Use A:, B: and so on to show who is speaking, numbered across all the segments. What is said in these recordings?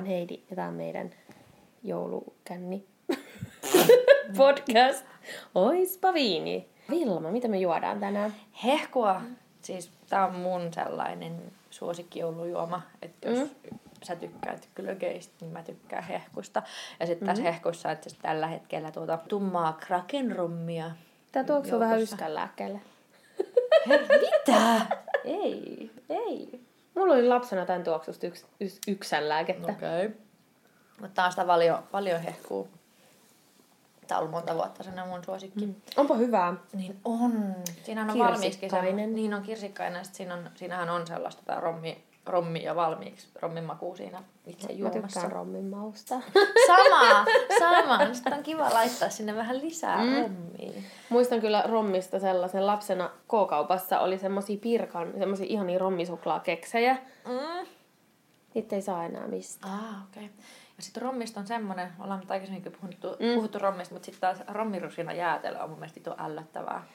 A: Oon Heidi ja tää on meidän joulukänni podcast. Oispa viini. Vilma, mitä me juodaan tänään?
B: Hehkua. Siis tää on mun sellainen suosikkijoulujuoma, että jos mm. sä tykkäät glögeistä, niin mä tykkään hehkusta. Ja sitten tässä mm-hmm. hehkussa että tällä hetkellä tuota tummaa krakenrommia.
A: Tää tuoksuu vähän yskänlääkkeelle.
B: Mitä? ei, ei.
A: Mulla oli lapsena tämän tuoksusta yks, yks, yksän lääkettä.
B: Okei. Okay. Mutta taas sitä paljon, paljon hehkuu. Tämä on ollut monta vuotta sen mun suosikki. Mm.
A: Onpa hyvää.
B: Niin on. Siinä on valmiiksi Niin on kirsikkainen. Siinä on, siinähän on sellaista tämä rommi, rommi ja valmiiksi rommin maku siinä itse juomassa.
A: Mä tykkään rommin mausta.
B: Sama, sama. Sitten on kiva laittaa sinne vähän lisää mm. rommia.
A: Muistan kyllä rommista sellaisen lapsena K-kaupassa oli semmosia pirkan, semmosia ihania rommisuklaakeksejä. Mm. Niitä ei saa enää mistään.
B: Ah, okei. Okay. Ja sitten rommista on semmoinen, ollaan nyt aikaisemminkin puhuttu, mm. puhuttu rommista, mutta sitten taas rommirusina jäätelö on mun mielestä ällöttävää.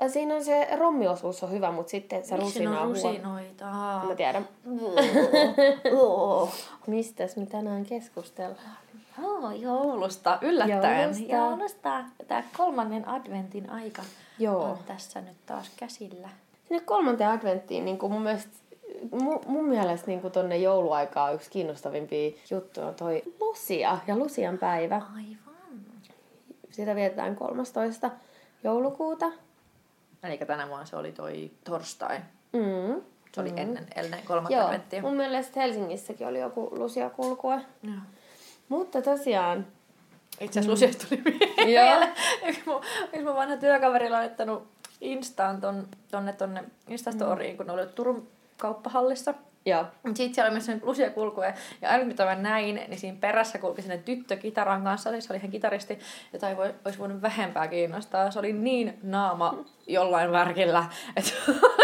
A: Ja siinä on se rommiosuus on hyvä, mutta sitten se rusina
B: on rusinoita?
A: Huono. Mä tiedän. Mistäs me tänään keskustellaan?
B: Oh, joulusta, yllättäen. Joulusta. joulusta. Tämä kolmannen adventin aika Joo. on tässä nyt taas käsillä.
A: Sinne kolmanteen adventtiin niin kuin mun mielestä mun, mun mielestä niin tonne jouluaikaa yksi kiinnostavimpia juttuja on toi Lucia ja Lucian päivä.
B: Aivan.
A: Sitä vietetään 13. joulukuuta.
B: Eli tänä vuonna se oli toi torstai.
A: Mm.
B: Se oli mm. ennen, ennen kolmatta Joo, adventtia.
A: mun mielestä Helsingissäkin oli joku Lucia-kulkue. Joo. Mutta tosiaan...
B: Itse asiassa Lucia tuli mieleen. Yksi mun, yksi mun vanha työkaveri laittanut Instaan ton, tonne, tonne Instastoriin, mm. kun oli Turun kauppahallissa.
A: Joo.
B: Sitten siellä oli myös lusia kulkuja. Ja aina mitä mä näin, niin siinä perässä kulki sinne tyttö kitaran kanssa. Eli se oli ihan kitaristi, jota ei voi, olisi voinut vähempää kiinnostaa. Se oli niin naama jollain värkillä, että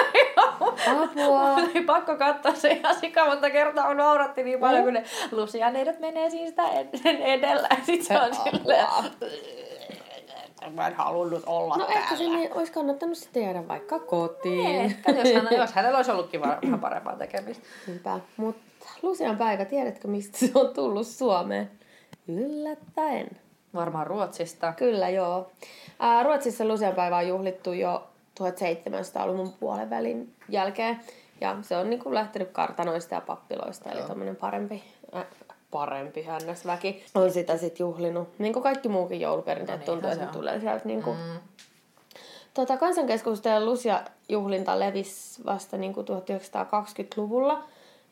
A: Apua.
B: oli pakko katsoa se ihan sika monta kertaa. Nauratti niin paljon, kun ne lusianeidot menee siis sitä edellä. Ja sitten se on silleen mä en halunnut olla
A: No
B: täällä.
A: ehkä sinne olisi kannattanut sitten jäädä vaikka kotiin.
B: Ehkä, jos, hän, jos hänellä olisi ollutkin vähän parempaa tekemistä.
A: Niinpä. Mutta Lucian päivä, tiedätkö mistä se on tullut Suomeen? Yllättäen.
B: Varmaan Ruotsista.
A: Kyllä, joo. Ää, Ruotsissa Lucian päivä on juhlittu jo 1700-luvun puolen välin jälkeen. Ja se on niin kuin lähtenyt kartanoista ja pappiloista, eli tämmöinen parempi äh, parempi hännäsväki on sitä sitten juhlinut. Niin kuin kaikki muukin jouluperinteet no niin, tuntuu, että tulee sieltä niin kuin... mm. Tota, kansankeskusten Lucia-juhlinta levisi vasta niin kuin 1920-luvulla,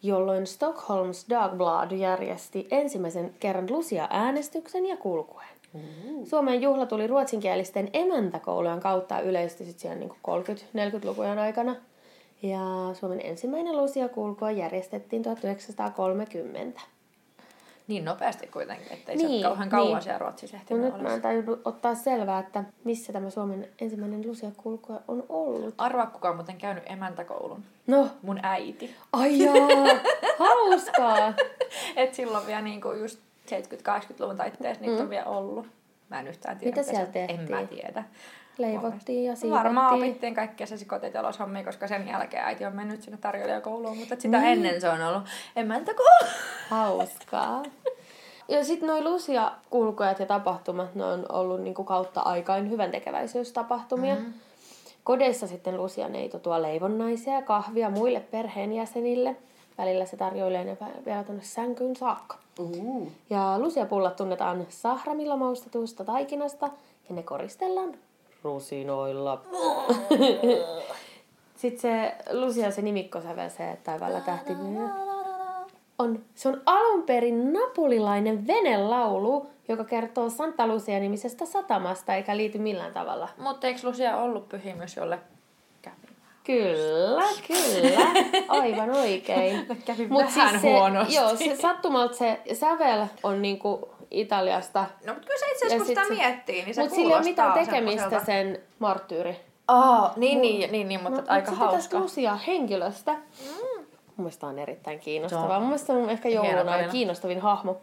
A: jolloin Stockholms Dagblad järjesti ensimmäisen kerran Lucia-äänestyksen ja kulkuen. Mm. Suomen juhla tuli ruotsinkielisten emäntäkoulujen kautta yleisesti sitten siellä niin 30-40-lukujen aikana. Ja Suomen ensimmäinen Lucia-kulkua järjestettiin 1930.
B: Niin nopeasti kuitenkin, ettei niin, se ole kauhean kauan niin. siellä Ruotsissa ehtinyt
A: nyt mä en tajunnut ottaa selvää, että missä tämä Suomen ensimmäinen lusiakulku on ollut.
B: Arvaa kuka on muuten käynyt emäntäkoulun.
A: No.
B: Mun äiti.
A: Ai jaa, hauskaa.
B: Et silloin vielä niinku just 70-80-luvun taitteessa niitä mm. on vielä ollut. Mä en yhtään tiedä.
A: Mitä siellä tehtiin?
B: En mä tiedä.
A: Leivottiin ja siivottiin.
B: Varmaan opittiin kaikkia se kotitaloushommia, koska sen jälkeen äiti on mennyt sinne tarjoilijakouluun, mutta sitä niin. ennen se on ollut emäntäkoulu.
A: Hauskaa. Ja sitten noin lusia kulkujat ja tapahtumat, ne on ollut niinku kautta aikain hyvän tekeväisyystapahtumia. Mm-hmm. Kodeissa sitten Lucia neito tuo leivonnaisia ja kahvia muille perheenjäsenille. Välillä se tarjoilee ne vielä tuonne sänkyyn saakka.
B: Uh.
A: Ja Lucia-pullat tunnetaan sahramilla maustetusta taikinasta ja ne koristellaan rusinoilla. Sitten se Lucia se nimikkosävel, se taivaalla tähti on, se on alun perin napolilainen venelaulu, joka kertoo Santa Lucia-nimisestä satamasta, eikä liity millään tavalla.
B: Mutta eikö Lucia ollut pyhimys jolle
A: Kyllä, kyllä. Aivan oikein.
B: Kävi Mut vähän siis
A: se,
B: huonosti.
A: Joo, se sattumalta se sävel on niinku Italiasta.
B: No, mutta kyllä se itse asiassa, kun sitä sit, miettii, niin se
A: Mutta sillä ei ole mitään tekemistä sen marttyyri.
B: Oh, niin, niin, niin, niin, mutta no, aika
A: mut
B: hauska.
A: Lucia henkilöstä. Mm. Mun mielestä on erittäin kiinnostavaa. Mun mielestä on ehkä jouluna kiinnostavin hahmo.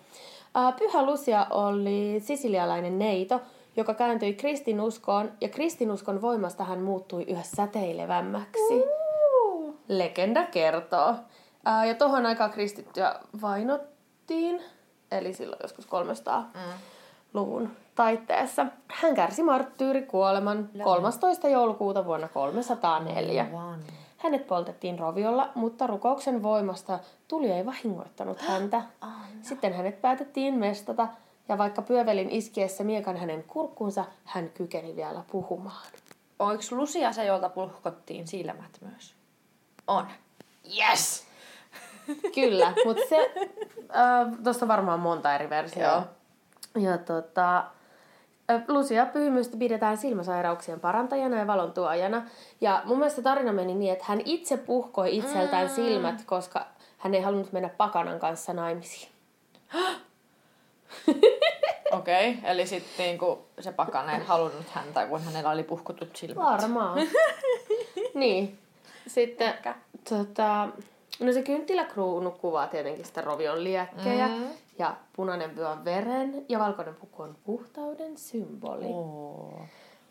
A: Pyhä Lucia oli sisilialainen neito, joka kääntyi kristinuskoon, ja kristinuskon voimasta hän muuttui yhä säteilevämmäksi. Uh. Legenda kertoo. Ää, ja tohon aikaan kristittyä vainottiin, eli silloin joskus 300-luvun taitteessa. Hän kärsi marttyyrikuoleman 13. joulukuuta vuonna 304.
B: Vaan.
A: Hänet poltettiin roviolla, mutta rukouksen voimasta tuli ei vahingoittanut häntä. Sitten hänet päätettiin mestata, ja vaikka pyövelin iskiessä miekan hänen kurkkuunsa, hän kykeni vielä puhumaan.
B: Oliko Lucia se, jolta puhkottiin silmät myös? On. Yes!
A: Kyllä, mutta se, äh, tuossa on varmaan monta eri versiota. Ja tota, äh, Lucia pyhimystä pidetään silmäsairauksien parantajana ja valon tuojana. Ja mun mielestä tarina meni niin, että hän itse puhkoi itseltään mm. silmät, koska hän ei halunnut mennä pakanan kanssa naimisiin.
B: Okei, okay, eli sitten niinku se pakane ei halunnut häntä, kun hänellä oli puhkotut silmät.
A: Varmaan. niin. Sitten,
B: Ehkä.
A: tota, no se kynttiläkruunu kuvaa tietenkin sitä rovion liekkejä.
B: Mm.
A: Ja punainen vyö on veren ja valkoinen puku on puhtauden symboli.
B: Oo.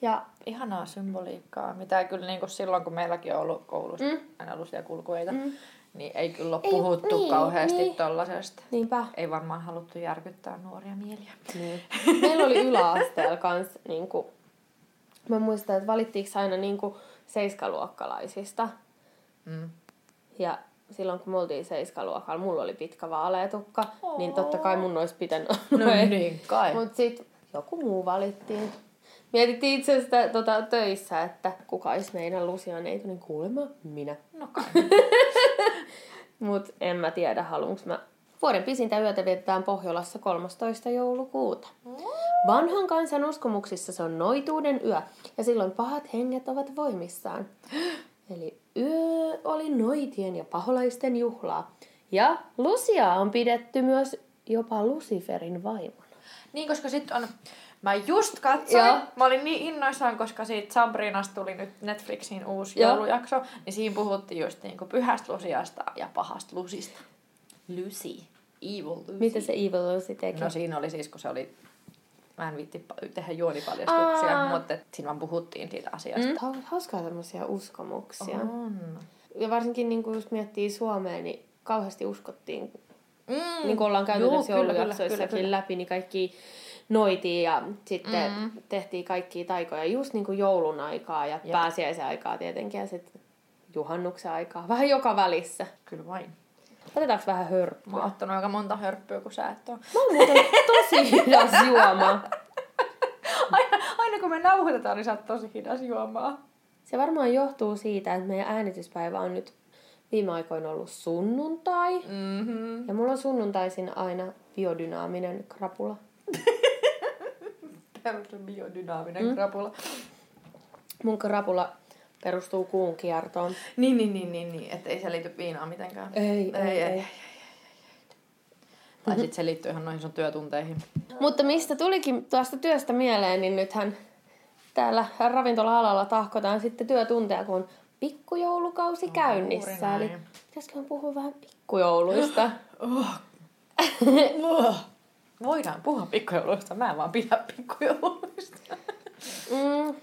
A: Ja
B: Ihanaa symboliikkaa, mitä kyllä niinku silloin, kun meilläkin on ollut koulussa mm. aina lusia kulkueita, mm. Niin ei kyllä ole
A: Ei,
B: puhuttu
A: niin,
B: kauheasti
A: niin.
B: tollasesta.
A: niinpä.
B: Ei varmaan haluttu järkyttää nuoria mieliä.
A: Niin. Meillä oli yläasteella kans niinku, mä muistan, että valittiinko aina niinku seiskaluokkalaisista.
B: Mm.
A: Ja silloin kun me oltiin seiskaluokalla, mulla oli pitkä vaaleetukka, niin totta kai mun olisi pitänyt...
B: No niin kai.
A: Mutta sitten joku muu valittiin. Mietittiin itse asiassa tota, töissä, että kuka olisi meidän Lucian niin kuulemma minä.
B: No kai.
A: Mutta en mä tiedä, haluanko mä. Vuoden pisintä yötä vietetään Pohjolassa 13. joulukuuta. Vanhan kansan uskomuksissa se on noituuden yö, ja silloin pahat henget ovat voimissaan. Eli yö oli noitien ja paholaisten juhlaa. Ja Lucia on pidetty myös jopa Luciferin vaimona.
B: Niin, koska sitten on... Mä just katsoin,
A: Joo.
B: mä olin niin innoissaan, koska siitä Sabrinasta tuli nyt Netflixin uusi
A: Joo.
B: joulujakso, niin siinä puhuttiin just niinku pyhästä Lusiasta ja pahasta Lusista. Lucy. Evil Lucy.
A: Mitä se Evil Lucy teki?
B: No siinä oli siis, kun se oli... Mä en viitti tehdä juonipaljastuksia,
A: Aa.
B: mutta siinä vaan puhuttiin siitä asiasta.
A: Mm. Ha- Hauskaa tämmöisiä uskomuksia.
B: On.
A: Ja varsinkin niin kun just miettii Suomea, niin kauheasti uskottiin
B: Mm.
A: niin kuin ollaan käyty
B: kyllä,
A: joulujaksoissakin
B: kyllä, kyllä.
A: läpi, niin kaikki noitiin ja sitten mm. tehtiin kaikkia taikoja just niin kuin joulun aikaa ja
B: Jep.
A: pääsiäisen aikaa tietenkin ja sitten juhannuksen aikaa. Vähän joka välissä.
B: Kyllä vain.
A: Otetaanko vähän hörppyä?
B: Mä oon ottanut aika monta hörppyä, kun sä et oo.
A: Mä oon muuten tosi hidas juoma.
B: Aina, aina kun me nauhoitetaan, niin sä oot tosi hidas juomaan.
A: Se varmaan johtuu siitä, että meidän äänityspäivä on nyt viime aikoina ollut sunnuntai.
B: Mm-hmm.
A: Ja mulla on sunnuntaisin aina biodynaaminen krapula.
B: Tämmöinen biodynaaminen mm. krapula.
A: Mun krapula perustuu kuun kiertoon.
B: Niin, niin, niin, niin, niin. että ei se liity viinaan mitenkään.
A: Ei, ei, ei. ei.
B: Tai sitten se liittyy ihan noihin sun työtunteihin.
A: Mutta mistä tulikin tuosta työstä mieleen, niin nythän täällä ravintola-alalla tahkotaan sitten työtunteja, kun on pikkujoulukausi
B: No,
A: käynnissä. Eli pitäisiköhän puhua vähän pikkujouluista?
B: Voidaan puhua pikkujouluista, mä en vaan pidä pikkujouluista.
A: mm.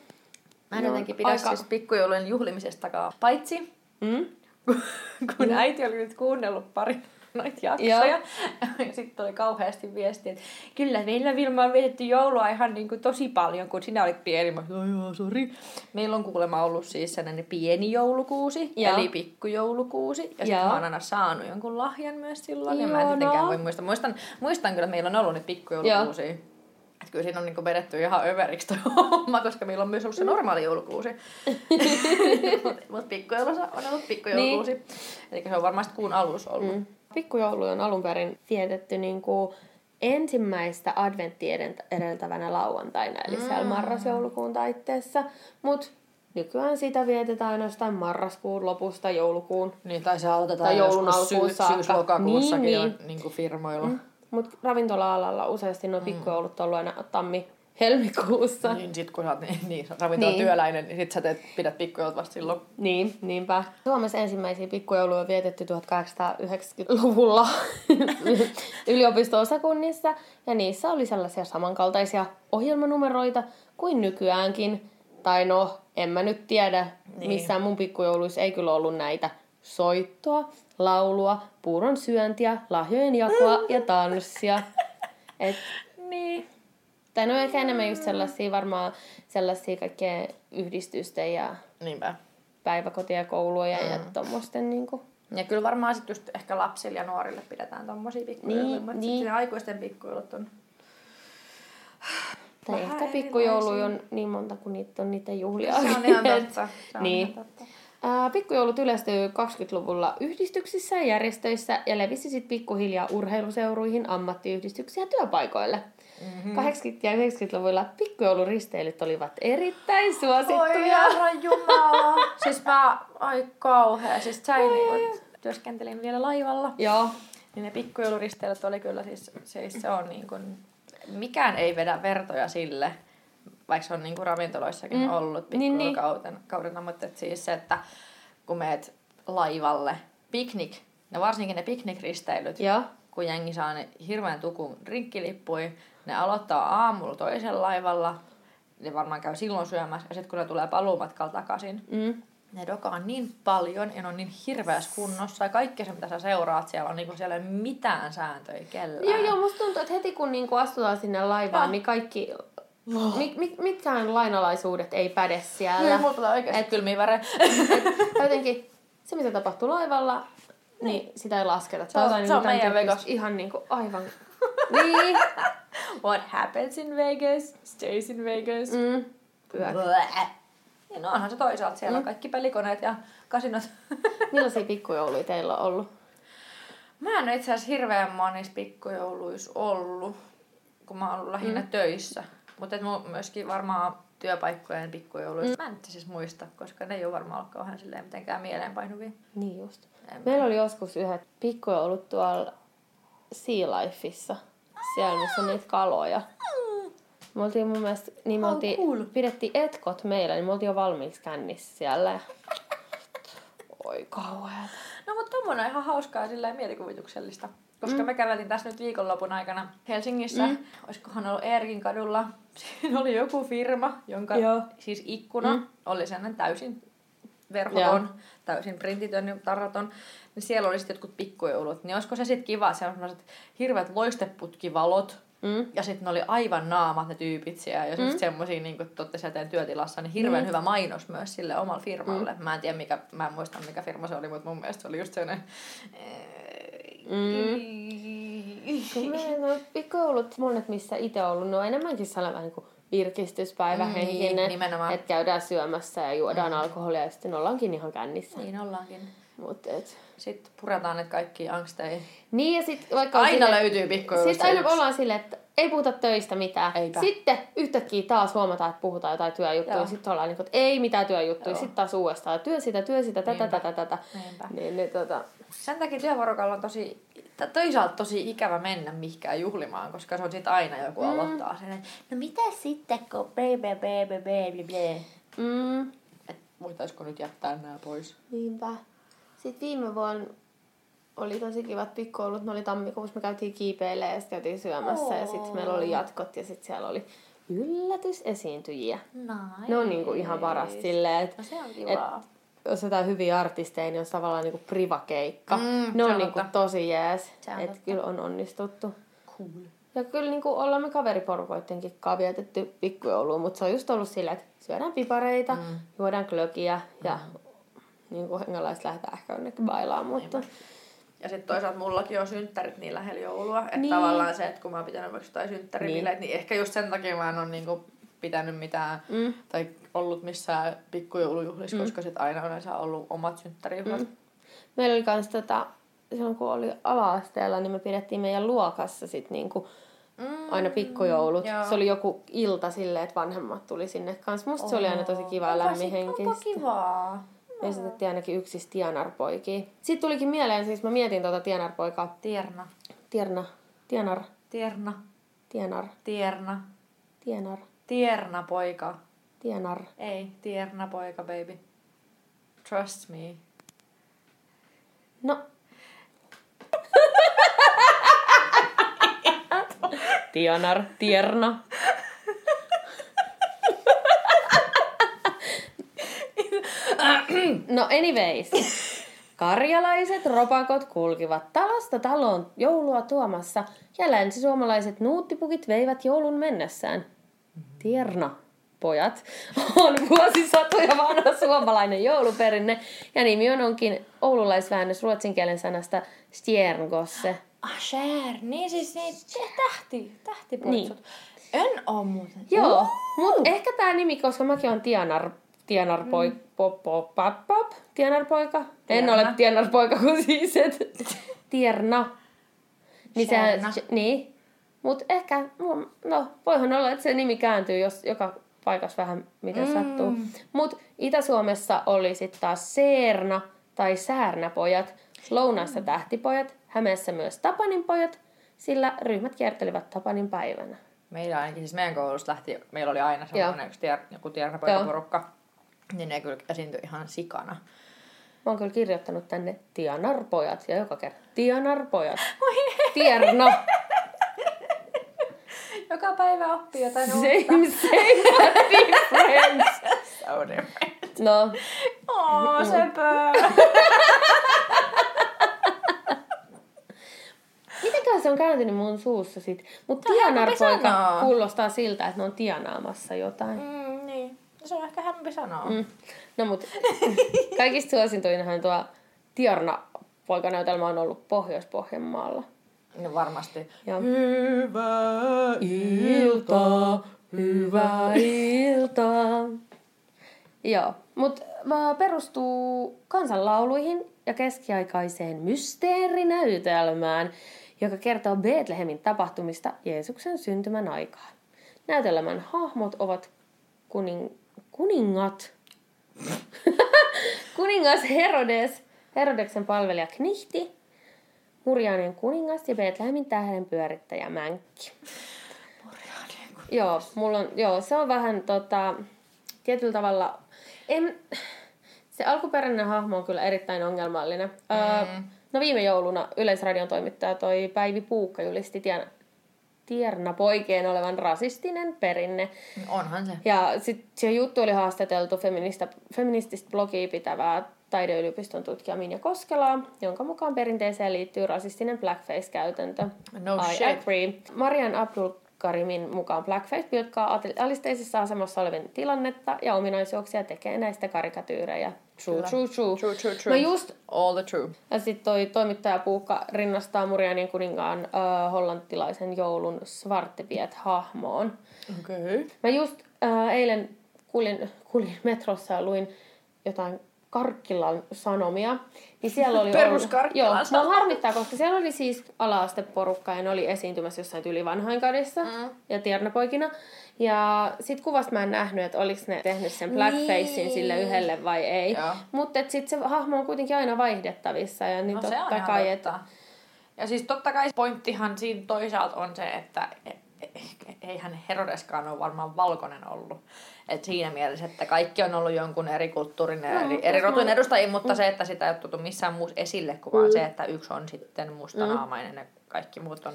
B: Mä en
A: No,
B: jotenkin pidä
A: aika-
B: siis pikkujoulujen juhlimisestakaan. Paitsi,
A: Mm?
B: kun äiti oli nyt kuunnellut pari noita jaksoja. Ja sitten oli kauheasti viesti, että kyllä meillä Vilma on vietetty joulua ihan niin kuin tosi paljon, kun sinä olit pieni. Mä sanoin, joo, sori. Meillä on kuulemma ollut siis sellainen pieni joulukuusi,
A: Joo.
B: eli pikkujoulukuusi. Ja sitten
A: Joo.
B: mä oon aina saanut jonkun lahjan myös silloin. Ja mä en tietenkään voi muistaa. Muistan, muistan kyllä, että meillä on ollut nyt pikkujoulukuusi. Että kyllä siinä on niinku vedetty ihan överiksi toi homma, koska meillä on myös ollut se normaali joulukuusi. Mutta mut pikkujoulussa on ollut pikkujoulukuusi. Niin. Eli se on varmasti kuun alus ollut. Mm.
A: Mm. Pikkujoulu on alun perin vietetty niin kuin ensimmäistä adventtia edeltä- edeltävänä lauantaina, eli siellä
B: Mm.
A: marras-joulukuun taitteessa. Mutta nykyään sitä vietetään ainoastaan marraskuun lopusta joulukuun.
B: Niin, tai se aloitetaan
A: Tai joulun alkuun saakka.
B: syys-lokakuussakin
A: Niin,
B: niin,
A: niin.
B: niin. niin firmoilla. Mm.
A: Mutta ravintola-alalla useasti nuo pikkujoulut on ollut aina tammi-helmikuussa.
B: Niin sit kun sä oot niin, niin, niin. niin sit sä teet, pidät pikkujoulut vasta silloin.
A: Niin, niinpä. Suomessa ensimmäisiä pikkujouluja on vietetty 1890-luvulla yliopisto-osakunnissa, ja niissä oli sellaisia samankaltaisia ohjelmanumeroita kuin nykyäänkin. Tai no, en mä nyt tiedä,
B: Niin.
A: missään mun pikkujouluissa ei kyllä ollut näitä soittoa, laulua, puuron syöntiä, lahjojen jakoa ja tanssia. Et,
B: Niin.
A: Tai no ehkä enemmän just sellaisia varmaan sellaisia kaikkea yhdistysten ja
B: Niinpä.
A: päiväkotia ja kouluja mm. ja tommosten niinku.
B: Ja kyllä varmaan sit just ehkä lapsille ja nuorille pidetään tommosia pikkujouluja,
A: Niin,
B: mutta
A: niin.
B: sitten aikuisten pikkujoulut on...
A: Tai
B: Vähän
A: ehkä pikkujouluja on niin monta kuin niitä on niitä juhlia.
B: Se on ihan totta. Se on
A: niin.
B: ihan totta.
A: Ää, Pikkujoulut yleistyy 20-luvulla yhdistyksissä ja järjestöissä ja levisi sitten pikkuhiljaa urheiluseuruihin, ammattiyhdistyksiin ja työpaikoille. Mm-hmm. 80- ja 90-luvulla pikkujouluristeilyt olivat erittäin
B: Oi
A: suosittuja.
B: herra jumala. siis mä, ai kauhea. Siis sä niin työskentelin vielä laivalla.
A: Joo,
B: Niin ne pikkujouluristeilyt oli kyllä siis, siis se on niin kuin, mikään ei vedä vertoja sille, vaikka se on niin kuin ravintoloissakin
A: Mm.
B: ollut
A: Niin, niin.
B: pikkujoulukautena, kaudena, mutta et siis se, että kun meet laivalle, piknik, ja varsinkin ne piknikristeilyt,
A: joo.
B: kun jengi saa ne hirveän tukun rinkkilippui, ne aloittaa aamulla toisella laivalla, ne varmaan käy silloin syömässä, ja sitten kun ne tulee paluumatkalla takaisin,
A: Mm.
B: ne dokaa niin paljon ja ne on niin hirveässä kunnossa ja kaikki se, mitä sä seuraat siellä on, niin kuin siellä ei ole mitään sääntöjä kellään.
A: Joo, joo, musta tuntuu, että heti kun niinku astutaan sinne laivaan,
B: Joo.
A: niin kaikki... Mi, mi, mitkään lainalaisuudet ei päde siellä.
B: Joo, mulla tulee oikeasti
A: Et-
B: kylmiä värejä.
A: Jotenkin se, mitä tapahtuu laivalla, niin sitä ei lasketa.
B: Se on- se on
A: niinku
B: meidän
A: tyyppistä Ihan niinku aivan... niin.
B: What happens in Vegas, stays in Vegas.
A: Mm.
B: Bleh. Niin no onhan se toisaalta. Siellä on kaikki pelikoneet ja kasinot.
A: Millaisia pikkujouluja teillä on ollut?
B: Mä en itse asiassa hirveän monissa pikkujouluissa ollut, kun mä oon ollut lähinnä mm. töissä. Mutta myöskin varmaan työpaikkojen pikkujouluissa. Mm. Mä en siis muista, koska ne ei ole varmaan ollut kauhean silleen mitenkään mieleenpainuvia.
A: Niin just.
B: En
A: Meillä oli joskus yhdet pikkujoulut tuolla Sea Lifeissa. Siellä, missä on niitä kaloja. Me oltiin mun mielestä, niin me oltiin,
B: cool.
A: pidettiin etkot meillä, niin me oltiin jo valmiiksi kännissä siellä. Oi kauheeta.
B: No mutta tommonen on ihan hauskaa ja silleen mielikuvituksellista. Koska mm. me käveltiin tässä nyt viikonlopun aikana Helsingissä. Mm. Olisikohan ollut Eerkin kadulla. Siinä oli joku firma, jonka
A: Joo.
B: siis ikkuna mm. oli sellainen täysin verhoton,
A: Joo.
B: täysin printitön ja tarraton. Niin siellä oli sitten jotkut pikkujoulut. Niin olisiko se sitten kiva, sellaiset hirveät loisteputkivalot.
A: Mm.
B: Ja sitten ne oli aivan naamat ne tyypit siellä. Ja mm. semmosia, niin kuin siellä teidän työtilassa, niin hirveän mm. hyvä mainos myös sille omalle firmalle. Mm. Mä en tiedä, mikä, mä en muista mikä firma se oli, mutta mun mielestä se oli just sellainen...
A: Mm. No, pikkujoulut, monet missä itse ollut, ne on enemmänkin sellainen niin kuin virkistyspäivähenkinen.
B: Niin, nimenomaan.
A: Että käydään syömässä ja juodaan mm. alkoholia ja sitten ollaankin ihan kännissä.
B: Niin ollaankin.
A: Mut et.
B: Sitten puretaan ne kaikki angsteja.
A: Niin ja sitten vaikka...
B: Aina
A: silleen-
B: löytyy pikkujoulusta
A: Sitten aina
B: yksi.
A: ollaan silleen, että ei puhuta töistä mitään.
B: Eipä.
A: Sitten yhtäkkiä taas huomataan, että puhutaan jotain työjuttuja.
B: Joo.
A: Sitten ollaan niin kuin, että ei mitään työjuttuja.
B: Joo.
A: Sitten taas uudestaan työ sitä, työ sitä, tätä,
B: Niinpä.
A: tätä, tätä.
B: Niinpä.
A: Niin, niin tota...
B: Sen takia työvuorokalla on tosi, toisaalta tosi ikävä mennä mihinkään juhlimaan, koska se on sitten aina joku mm. aloittaa sen, että no mitä sitten, kun baby, baby, baby, baby.
A: Mm,
B: Et voitaisko nyt jättää nämä pois?
A: niinpä. Sitten viime vuonna oli tosi kivat pikkoulut. Ne oli tammikuussa, me käytiin kiipeilemään ja sitten käytiin syömässä. Ja sitten meillä oli jatkot ja sitten siellä oli yllätysesiintyjiä.
B: Nice.
A: Ne on niinku ihan parasta silleen, että
B: No se on
A: et,
B: kivaa.
A: jos jotain hyviä artisteja, niin on tavallaan niinku privakeikka.
B: Mm,
A: ne on, niinku tosi jees. Että kyllä on onnistuttu.
B: Cool.
A: Ja kyllä niinku ollaan me kaveriporukoittenkin kanssa vietetty pikkujoulua, mutta se on just ollut silleen, että syödään pipareita, mm. juodaan klökiä ja mm. Niinku hengalaiset lähdetään ehkä jonnekin bailaan, mutta
B: Ja sitten toisaalta mullakin on synttärit niin lähellä joulua, että
A: Niin.
B: niin. tavallaan se, että kun mä oon pitänyt vaikka jotain synttäribileet, niin. niin ehkä just sen takia mä en ole niinku pitänyt mitään
A: Mm.
B: tai ollut missään pikkujoulujuhlissa, mm. koska sit aina on yleensä ollut omat synttärijuhlat. Mm.
A: meillä oli kans tota, silloin kun oli ala-asteella, niin me pidettiin meidän luokassa sit niinku
B: Mm.
A: aina pikkujoulut.
B: Joo.
A: Se oli joku ilta silleen, että vanhemmat tuli sinne kanssa. Musta se oli aina tosi kiva ja
B: Onpa
A: lämmin
B: sit- Onpa kivaa.
A: Esitettiin ainakin yksi Tianar-poikia. Sitten tulikin mieleen, siis mä mietin tuota Tianar-poikaa.
B: Tierna.
A: Tierna. Tianar.
B: Tierna.
A: Tienar.
B: Tierna.
A: Tienar.
B: Tierna poika.
A: Tienar.
B: Ei, tierna poika, baby. Trust me.
A: No. Tianar. Tierna. No anyways. Karjalaiset ropakot kulkivat talosta taloon joulua tuomassa ja länsisuomalaiset nuuttipukit veivät joulun mennessään. Tierna, pojat, on vuosisatoja vanha suomalainen jouluperinne ja nimi on onkin oululaisväännös ruotsin kielen sanasta stjärngosse.
B: Asher, niin siis niin, tähti, tähtipoitsut. Niin. En oo muuten.
A: Joo, mutta ehkä tämä nimi, koska mäkin on Tianar, Tianar poi, mm. Pop, pop, pop, pop, Tianar poika. En ole Tianar poika, kun siis et, Tierna. Niin, sehän, niin. Mutta ehkä, no voihan olla, että se nimi kääntyy, jos joka paikassa vähän miten mm. sattuu. Mutta Itä-Suomessa oli sitten taas Seerna tai Säärnäpojat, Lounaassa mm. tähtipojat, Hämeessä myös Tapanin pojat, sillä ryhmät kiertelivät Tapanin päivänä.
B: Meillä ainakin, siis meidän koulusta lähti, meillä oli aina sellainen yksi tier, joku tiernapoikaporukka, niin ne kyllä esiintyi ihan sikana.
A: Mä oon kyllä kirjoittanut tänne Tianarpojat ja joka kerta Tianarpojat. Tierna.
B: Joka päivä oppii jotain
A: uutta. Same, same, but different.
B: so different.
A: No.
B: Oh, sepä.
A: Mitenköhän se on kääntynyt mun suussa sit? Mut tianarpoika kuulostaa siltä, että ne on tianaamassa jotain.
B: Mm. Se on ehkä hämpi sanoa. Mm.
A: No mut kaikista suosintuinahan tuo Tiarna poikanäytelmä on ollut Pohjois-Pohjanmaalla.
B: No varmasti.
A: Ja. Hyvää iltaa, hyvää iltaa. Joo, mutta perustuu kansanlauluihin ja keskiaikaiseen mysteerinäytelmään, joka kertoo Betlehemin tapahtumista Jeesuksen syntymän aikaan. Näytelmän hahmot ovat kuning, kuningat, kuningas Herodes, Herodeksen palvelija Knihti, Murjaanien kuningas ja Betlehemin tähden pyörittäjä Mänkki. Joo, mulla on, joo, se on vähän tota, tietyllä tavalla... En, se alkuperäinen hahmo on kyllä erittäin ongelmallinen. Mm. Öö, no viime jouluna Yleisradion toimittaja toi Päivi Puukka julisti tien, Tierna poikien olevan rasistinen perinne.
B: Onhan se.
A: Ja sitten se juttu oli haastateltu feminista, feminististä blogia pitävää taideyliopiston tutkija Minja Koskelaa, jonka mukaan perinteeseen liittyy rasistinen blackface-käytäntö.
B: No I shit.
A: agree. Marian Abdul Karimin mukaan blackface pilkkaa alisteisessa asemassa olevien tilannetta ja ominaisuuksia tekee näistä karikatyyrejä. True, true, true.
B: True, true, true.
A: No just...
B: All the true.
A: Ja sitten toi toimittaja Puukka rinnastaa Murianin kuninkaan uh, hollantilaisen joulun Svartepiet-hahmoon.
B: Okei. Okay.
A: Mä just uh, eilen kuulin, kuulin metrossa ja luin jotain Karkkilan sanomia. Niin siellä oli
B: Perus
A: Joo, mua harmittaa, koska siellä oli siis ala-asteporukka ja ne oli esiintymässä jossain yli vanhainkodissa mm. ja tiernapoikina. Ja sit kuvasta mä en nähnyt, että oliko ne tehnyt sen blackfacein niin. sille yhdelle vai ei. Mutta sitten se hahmo on kuitenkin aina vaihdettavissa. Ja niin
B: no
A: totta
B: se on
A: kai,
B: että... Ja siis totta kai pointtihan siinä toisaalta on se, että eihän Herodeskaan ole varmaan valkoinen ollut. Et siinä mielessä, että kaikki on ollut jonkun eri kulttuurin ja no, eri, eri rotujen edustajia, mutta mm. se, että sitä ei ole tullut missään muussa esille, kuin mm. vaan se, että yksi on sitten mustanaamainen mm. ja kaikki muut on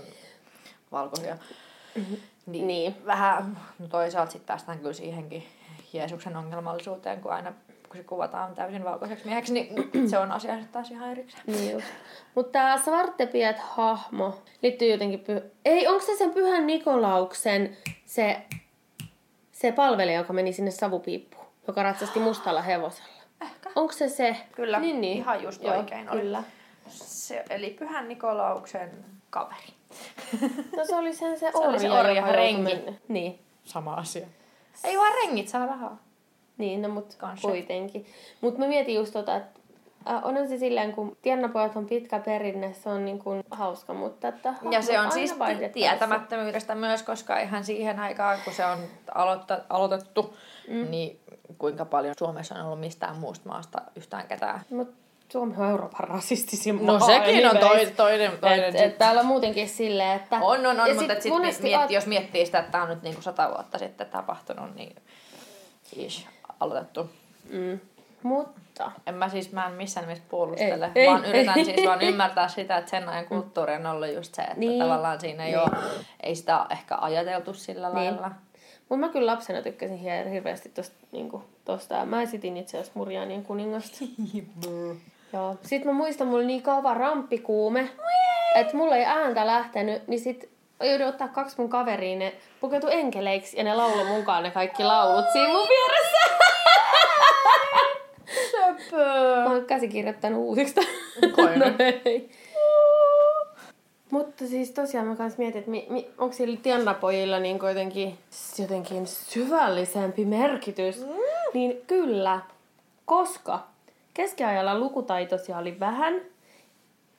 B: valkoisia. Mm-hmm. Niin, niin. Vähän no toisaalta sitten päästään kyllä siihenkin Jeesuksen ongelmallisuuteen, kun aina kun se kuvataan täysin valkoiseksi mieheksi, niin se on asia taas ihan erikseen.
A: Niin just. Mutta tämä Svartepiet-hahmo liittyy jotenkin... Py- Ei, onko se sen Pyhän Nikolauksen se, se palvelija, joka meni sinne savupiippuun, joka ratsasti mustalla hevosella?
B: Ehkä.
A: Onko se se?
B: Kyllä,
A: niin, niin.
B: ihan just
A: Joo,
B: oikein oli.
A: Kyllä.
B: Se, eli Pyhän Nikolauksen kaveri.
A: No se oli sen se,
B: se orja,
A: se
B: orja
A: rengi. Niin.
B: Sama asia. Ei vaan rengit saa rahaa.
A: Niin, no mut Kanske. kuitenkin. Mutta mä mietin just tota, että äh, onhan se silleen, kun Tiennapojat on pitkä perinne, se on niin kuin hauska, mutta että
B: Ja se on siis tietämättömyydestä myös, koska ihan siihen aikaan, kun se on aloitta, aloitettu, mm. niin kuinka paljon Suomessa on ollut mistään muusta maasta yhtään ketään.
A: Mut Suomi on Euroopan rasistisin
B: No sekin on toi, toinen. toinen
A: et, et täällä on muutenkin silleen, että...
B: On, on, on, ja mutta sit, sit mietti, at... jos miettii sitä, että tämä on nyt niinku sata vuotta sitten tapahtunut, niin ish aloitettu.
A: Mm. Mutta...
B: En mä siis, mä en missään nimessä puolustele, ei, vaan ei, yritän ei, siis vaan ymmärtää sitä, että sen ajan kulttuuri on ollut just se, että niin. tavallaan siinä ei, niin. ole, ei sitä ehkä ajateltu sillä niin. lailla.
A: Mutta mä kyllä lapsena tykkäsin hirveästi tosta, niinku, tosta. Mä esitin itse asiassa Murjaanien kuningasta. Joo. Sitten mä muistan, mulla oli niin kova ramppikuume, että mulla ei ääntä lähtenyt, niin sit joudun ottaa kaksi mun kaveriin, ne pukeutu enkeleiksi ja ne lauloi mukaan ne kaikki laulut siinä mun vieressä. Mä oon käsikirjoittanut uusiksi.
B: Koira.
A: no ei. Mutta siis tosiaan mä kans mietin, että mi, mi, onko sillä tiennapojilla niin jotenkin, jotenkin syvällisempi merkitys. Mm. Niin kyllä, koska keskiajalla lukutaitoisia oli vähän,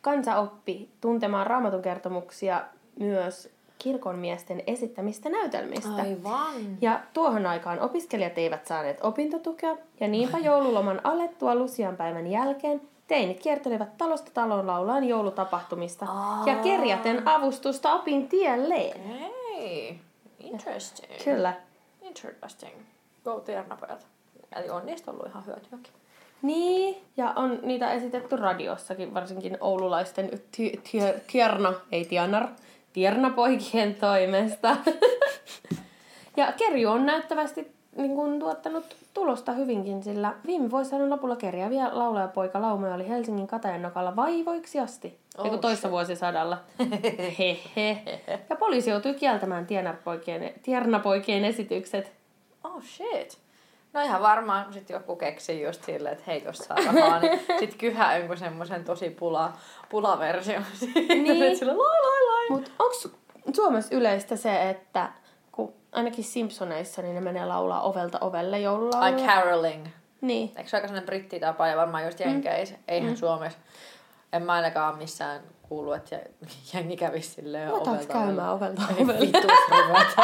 A: kansa oppi tuntemaan raamatun kertomuksia myös kirkonmiesten esittämistä näytelmistä.
B: Aivan.
A: Ja tuohon aikaan opiskelijat eivät saaneet opintotukea, ja niinpä joululoman alettua Lucian päivän jälkeen teinit kiertelivät talosta taloon laulaan joulutapahtumista ja kerjaten avustusta opin tielleen.
B: Hei, interesting.
A: Kyllä.
B: Interesting. Go tiernapojat. Eli on niistä ollut ihan hyötyäkin.
A: Niin, ja on niitä esitetty radiossakin, varsinkin oululaisten ty- ty- tierna, ei tianar, tiernapoikien toimesta. ja Kerju on näyttävästi niin kuin, tuottanut tulosta hyvinkin, sillä viime vuosisadan lopulla kerjääviä laulajapoika Laumoja oli Helsingin Katajannokalla vaivoiksi asti. Oh, Eiku toista vuosisadalla. Hehe. Ja poliisi joutui kieltämään tiernarpoikien, tiernapoikien esitykset.
B: Oh shit. No ihan varmaan, kun sitten joku keksii just silleen, että hei, jos saa rahaa, niin sit kyhää jonkun semmoisen tosi pula, pulaversion siitä.
A: Niin.
B: Sillä.
A: Mutta onko Suomessa yleistä se, että kun ainakin Simpsoneissa, niin ne menee laulaa ovelta ovelle joululauluja?
B: Ai caroling.
A: Niin.
B: Eikö se aika sellainen brittitapa ja varmaan just jenkeissä? Mm. Eihän mm. Suomessa. En mä ainakaan missään kuullut, että jengi kävisi silleen
A: Otaks käymään ovelta ovelle?
B: vittu ruveta.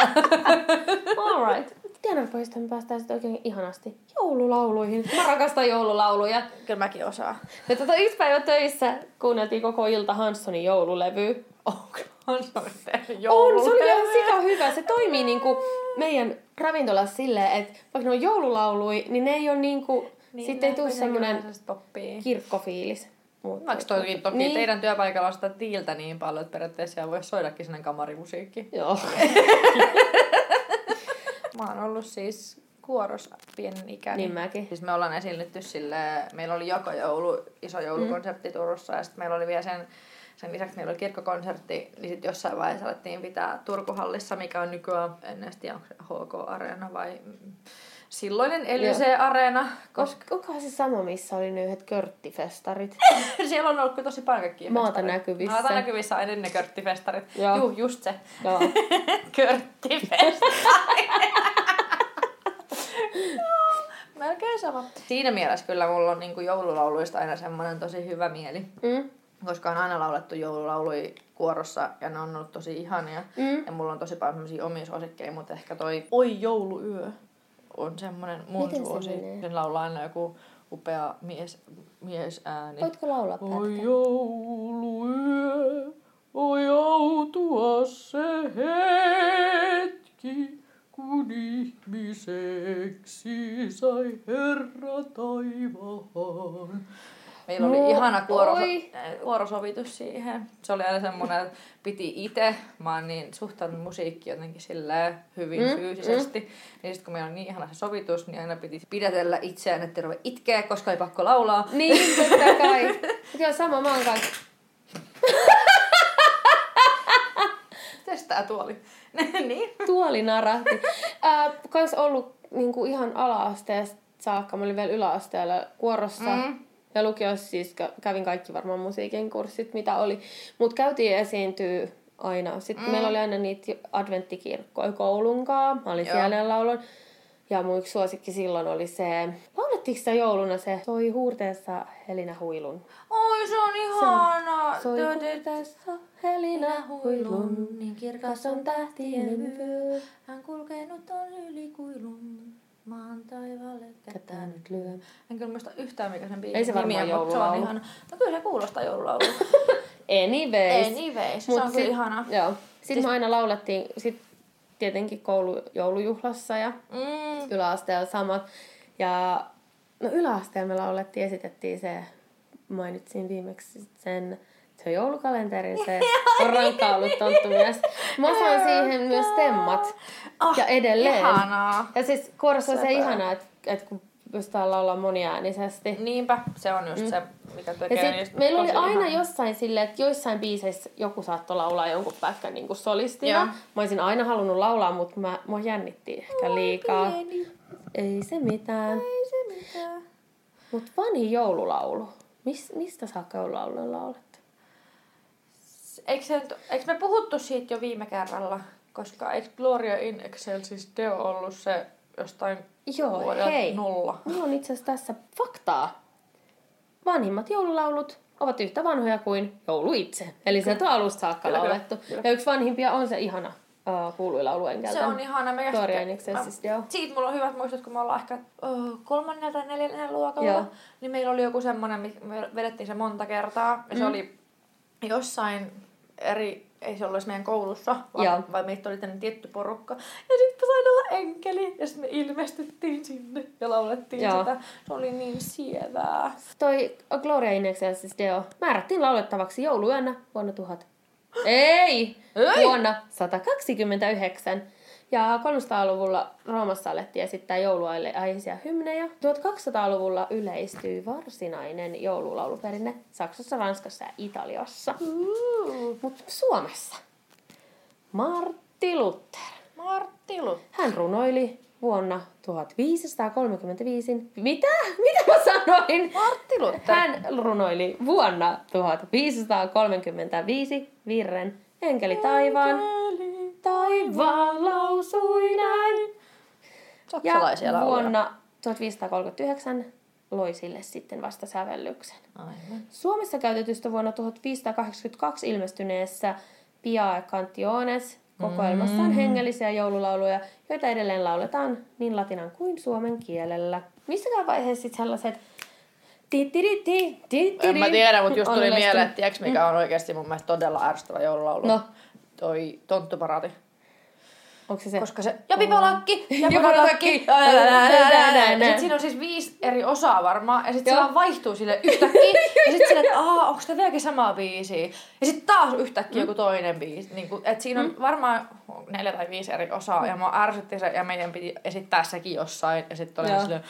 A: Alright. Tiedonpoista me päästään sitten oikein ihanasti joululauluihin. Mä rakastan joululauluja.
B: Kyllä mäkin osaan.
A: Me tota yksi päivä töissä kuunneltiin koko ilta Hanssonin joululevy.
B: Onko on se
A: On, se oli ihan sika hyvä. Se toimii niinku meidän ravintolassa silleen, että vaikka ne on joululaului, niin ne ei ole niinku, niin, sitten ei tule semmoinen kirkkofiilis. Mut,
B: Vaikka toikin toki
A: Niin.
B: teidän työpaikalla on sitä tiiltä niin paljon, että periaatteessa siellä voi soidakin sellainen kamarimusiikki.
A: Joo.
B: Mä oon ollut siis kuoros pienen ikäni.
A: Niin mäkin.
B: Siis me ollaan esiinnytty sille, meillä oli joka joulu, iso joulukonsertti mm. Turussa ja sitten meillä oli vielä sen, sen lisäksi meillä oli kirkkokonsertti, niin sitten jossain vaiheessa alettiin pitää Turkuhallissa, mikä on nykyään, en edes tiedä onko se HK-areena vai silloinen Elysee-areena, koska
A: Onkohan se sama, missä oli ne yhdet körttifestarit?
B: siellä on ollut kyllä tosi paljon kaikkia
A: Maata näkyvissä.
B: Maata näkyvissä ennen ne körttifestarit.
A: Joo.
B: Juu, just se.
A: Joo.
B: Körttifestarit. Melkein sama. Siinä mielessä kyllä mulla on niinku joululauluista aina semmoinen tosi hyvä mieli.
A: Mm.
B: Koska on aina laulettu joululauluja kuorossa ja ne on ollut tosi ihania.
A: Mm.
B: Ja mulla on tosi paljon semmosia omia suosikkeja, mutta ehkä toi Oi jouluyö on semmonen mun
A: Miten se
B: suosi.
A: menee?
B: Sen laulaa aina joku upea mies, mies ääni.
A: Voitko laulaa
B: Oi
A: pätkän?
B: jouluyö, oi autua se hetki, kun ihmiseksi sai Herra taivaan. Meillä oli
A: No,
B: ihana kuoro,
A: oi.
B: kuorosovitus siihen. Se oli aina semmoinen, että piti itse, mä oon niin suhtaudun musiikkiin jotenkin silleen hyvin
A: Mm,
B: fyysisesti. Mm. Niin sitten kun meillä on niin ihana se sovitus, niin aina piti pidätellä itseään, että ruveta itkeä, koska ei pakko laulaa.
A: Niin, totta kai. Mut Joo, sama, mä oon kanssa.
B: Testaa tuoli. niin.
A: Tuoli narahti. Äh, kans ollut niinku ihan ala-asteesta saakka. Mä olin vielä yläasteella kuorossa.
B: Mm.
A: Ja lukiossa siis kä- kävin kaikki varmaan musiikin kurssit, mitä oli. Mutta käytiin esiintyä aina. Sitten mm. meillä oli aina niitä adventtikirkkoja koulunkaan. Mä olin
B: Joo.
A: siellä ja lauloin. Ja mun yksi suosikki silloin oli se, laulettiinko sitä jouluna se, soi huurteessa Helina Huilun.
B: Oi, se on ihana.
A: Soi
B: Tö- tö-
A: huurteessa Helina Huilun,
B: niin
A: kas on tähtien vyö.
B: Hän kulkenut on yli kuilun.
A: Tätä
B: kättä nyt.
A: lyö.
B: En kyllä muista yhtään mikä sen biisin
A: Ei se varmaan
B: nimi on, mutta se on
A: joululaulu.
B: ihana. No kyllä se kuulostaa joululaululta.
A: Anyways.
B: Anyways, se
A: Mut
B: on kyllä
A: sit-
B: ihana.
A: Joo. Sitten me aina laulettiin, sit tietenkin koulu joulujuhlassa ja
B: Mm.
A: yläasteella samat. Ja no yläasteella me laulettiin, esitettiin se, mainitsin viimeksi sen, se joulukalenteri, se on rankka ollut tonttumies. Mä osaan siihen myös temmat.
B: Ah,
A: ja edelleen.
B: Ihanaa.
A: Ja siis kuorossa on se
B: Sepä.
A: ihanaa, että, että kun pystytään laulaa moniäänisesti.
B: Niinpä, se on just mm. se, mikä tekee
A: Ja sit, meillä oli aina jossain silleen, että joissain biiseissä joku saattoi laulaa jonkun pätkän niin kuin solistina.
B: Joo.
A: Mä olisin aina halunnut laulaa, mutta mä, mua jännitti ehkä liikaa.
B: Pieni,
A: Ei se mitään.
B: ei se mitään.
A: Mutta vanhin joululaulu. Mis, mistä saakka joululaulu on laulettu?
B: Eikö, se, eikö me puhuttu siitä jo viime kerralla? Koska eikö Gloria in Excelsis Deo ollut se jostain
A: Joo, hei.
B: nolla?
A: Mulla on itse asiassa tässä faktaa. Vanhimmat joululaulut ovat yhtä vanhoja kuin joulu itse. Eli sieltä on alusta saakka
B: Kyllä, kyllä,
A: laulettu.
B: kyllä.
A: Ja yksi vanhimpia on se ihana uh, kuuluilaulu enkeltä.
B: Se on ihana. Me
A: Gloria in Excelsis Deo.
B: Siitä mulla on hyvät muistot, kun me ollaan ehkä uh, kolmannella tai neljännellä luokalla.
A: Joo.
B: Niin meillä oli joku semmonen, mi- me vedettiin se monta kertaa. Ja se
A: Mm.
B: oli jossain eri, ei se ollut edes meidän koulussa, vaan,
A: Joo.
B: vaan meitä oli tänne tietty porukka. Ja sitten sain olla enkeli. Ja sitten me ilmestyttiin sinne ja laulettiin
A: Joo.
B: sitä. Se oli niin sievää.
A: Toi Gloria in Excelsis Deo määrättiin laulettavaksi jouluyönä vuonna 1000. Ei!
B: Ei!
A: Vuonna 129. Ja 300-luvulla Roomassa alettiin esittää jouluaille aiheisia hymnejä. 1200-luvulla yleistyi varsinainen joululauluperinne Saksassa, Ranskassa ja Italiassa. Mutta Suomessa Martti Luther.
B: Martti Lut.
A: Hän runoili vuonna 1535. Mitä? Mitä mä sanoin?
B: Martti Luther.
A: Hän runoili vuonna 1535 virren Enkeli taivaan.
B: Enkeli.
A: Taivaan lausui näin. Ja
B: Saksalaisia lauluja.
A: vuonna 1539 loi sille sitten vasta sävellyksen.
B: Aivan.
A: Suomessa käytetystä vuonna 1582 ilmestyneessä Pia e Cantiones kokoelmassa on hengellisiä joululauluja, joita edelleen lauletaan niin latinan kuin suomen kielellä. Missäkään vaiheessa sitten sellaiset tittiritti,
B: En mä tiedä, mutta just tuli mieleen, että tiiäks, mikä on oikeasti mun mielestä todella ärsyttävä joululaulu.
A: No.
B: Toi Tonttuparaati.
A: Onko se se?
B: Koska se, ja pipolakki, ja
A: Ja
B: pipolakki,
A: pipolakki.
B: ja sit siinä on siis viisi eri osaa varmaan, ja sit se vaan vaihtuu sille yhtäkkiä, ja sit sille, että aah, onko tämä vieläkin sama biisi? Ja sit taas yhtäkkiä joku toinen biisi. Niin kuin, et siinä on varmaan neljä tai viisi eri osaa, ja mua ärsytti se, ja meidän piti esittää sekin jossain, ja sit oli silleen,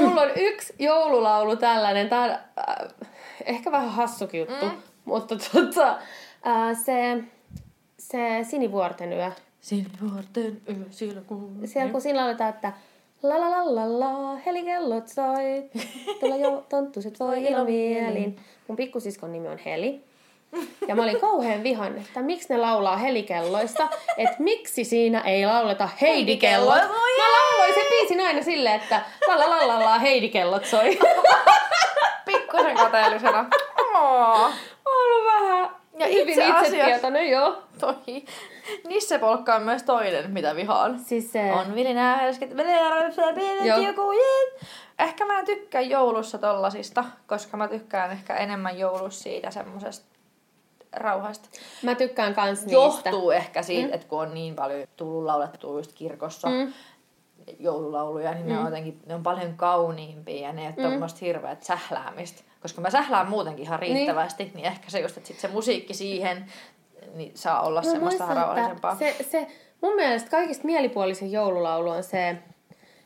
A: Mulla on yksi joululaulu tällainen, tää on äh, ehkä vähän hassukin juttu, mm. mutta tota, äh, se, se Sinivuorten yö.
B: Sinivuorten yö, siellä kuuluu.
A: Siellä kun siinä lauletaan, että la la la la la, helikellot soi, tuolla jo tonttuset voi ilomielin. Mun pikkusiskon nimi on Heli. Ja mä olin kauhean vihan, että miksi ne laulaa helikelloista, että miksi siinä ei lauleta heidikellot. Mä lauloin sen biisin aina silleen, että la la la la la, heidikellot soi.
B: Pikkusen kateellisena. Ja
A: hyvin
B: itse asiassa-
A: itsetietoinen, joo.
B: Toi. Nissepolkka on myös toinen, mitä vihaan.
A: Siis se...
B: On vilinää, helsket,
A: Joo.
B: joku Ehkä mä tykkään joulussa tollasista, koska mä tykkään ehkä enemmän joulussa siitä semmosesta rauhasta.
A: Mä tykkään kans niistä.
B: Johtuu ehkä siitä, mm. että kun on niin paljon tullut laulettua just kirkossa
A: Mm.
B: joululauluja, niin mm. ne on jotenkin ne on paljon kauniimpia ja ne ei ole mm. tommoista hirveät sähläämistä. Koska mä sählään muutenkin ihan riittävästi, niin, niin ehkä se just, että sit se musiikki siihen niin saa olla
A: Mä
B: semmoista
A: että Se, se, mun mielestä kaikista mielipuolisin joululaulu on se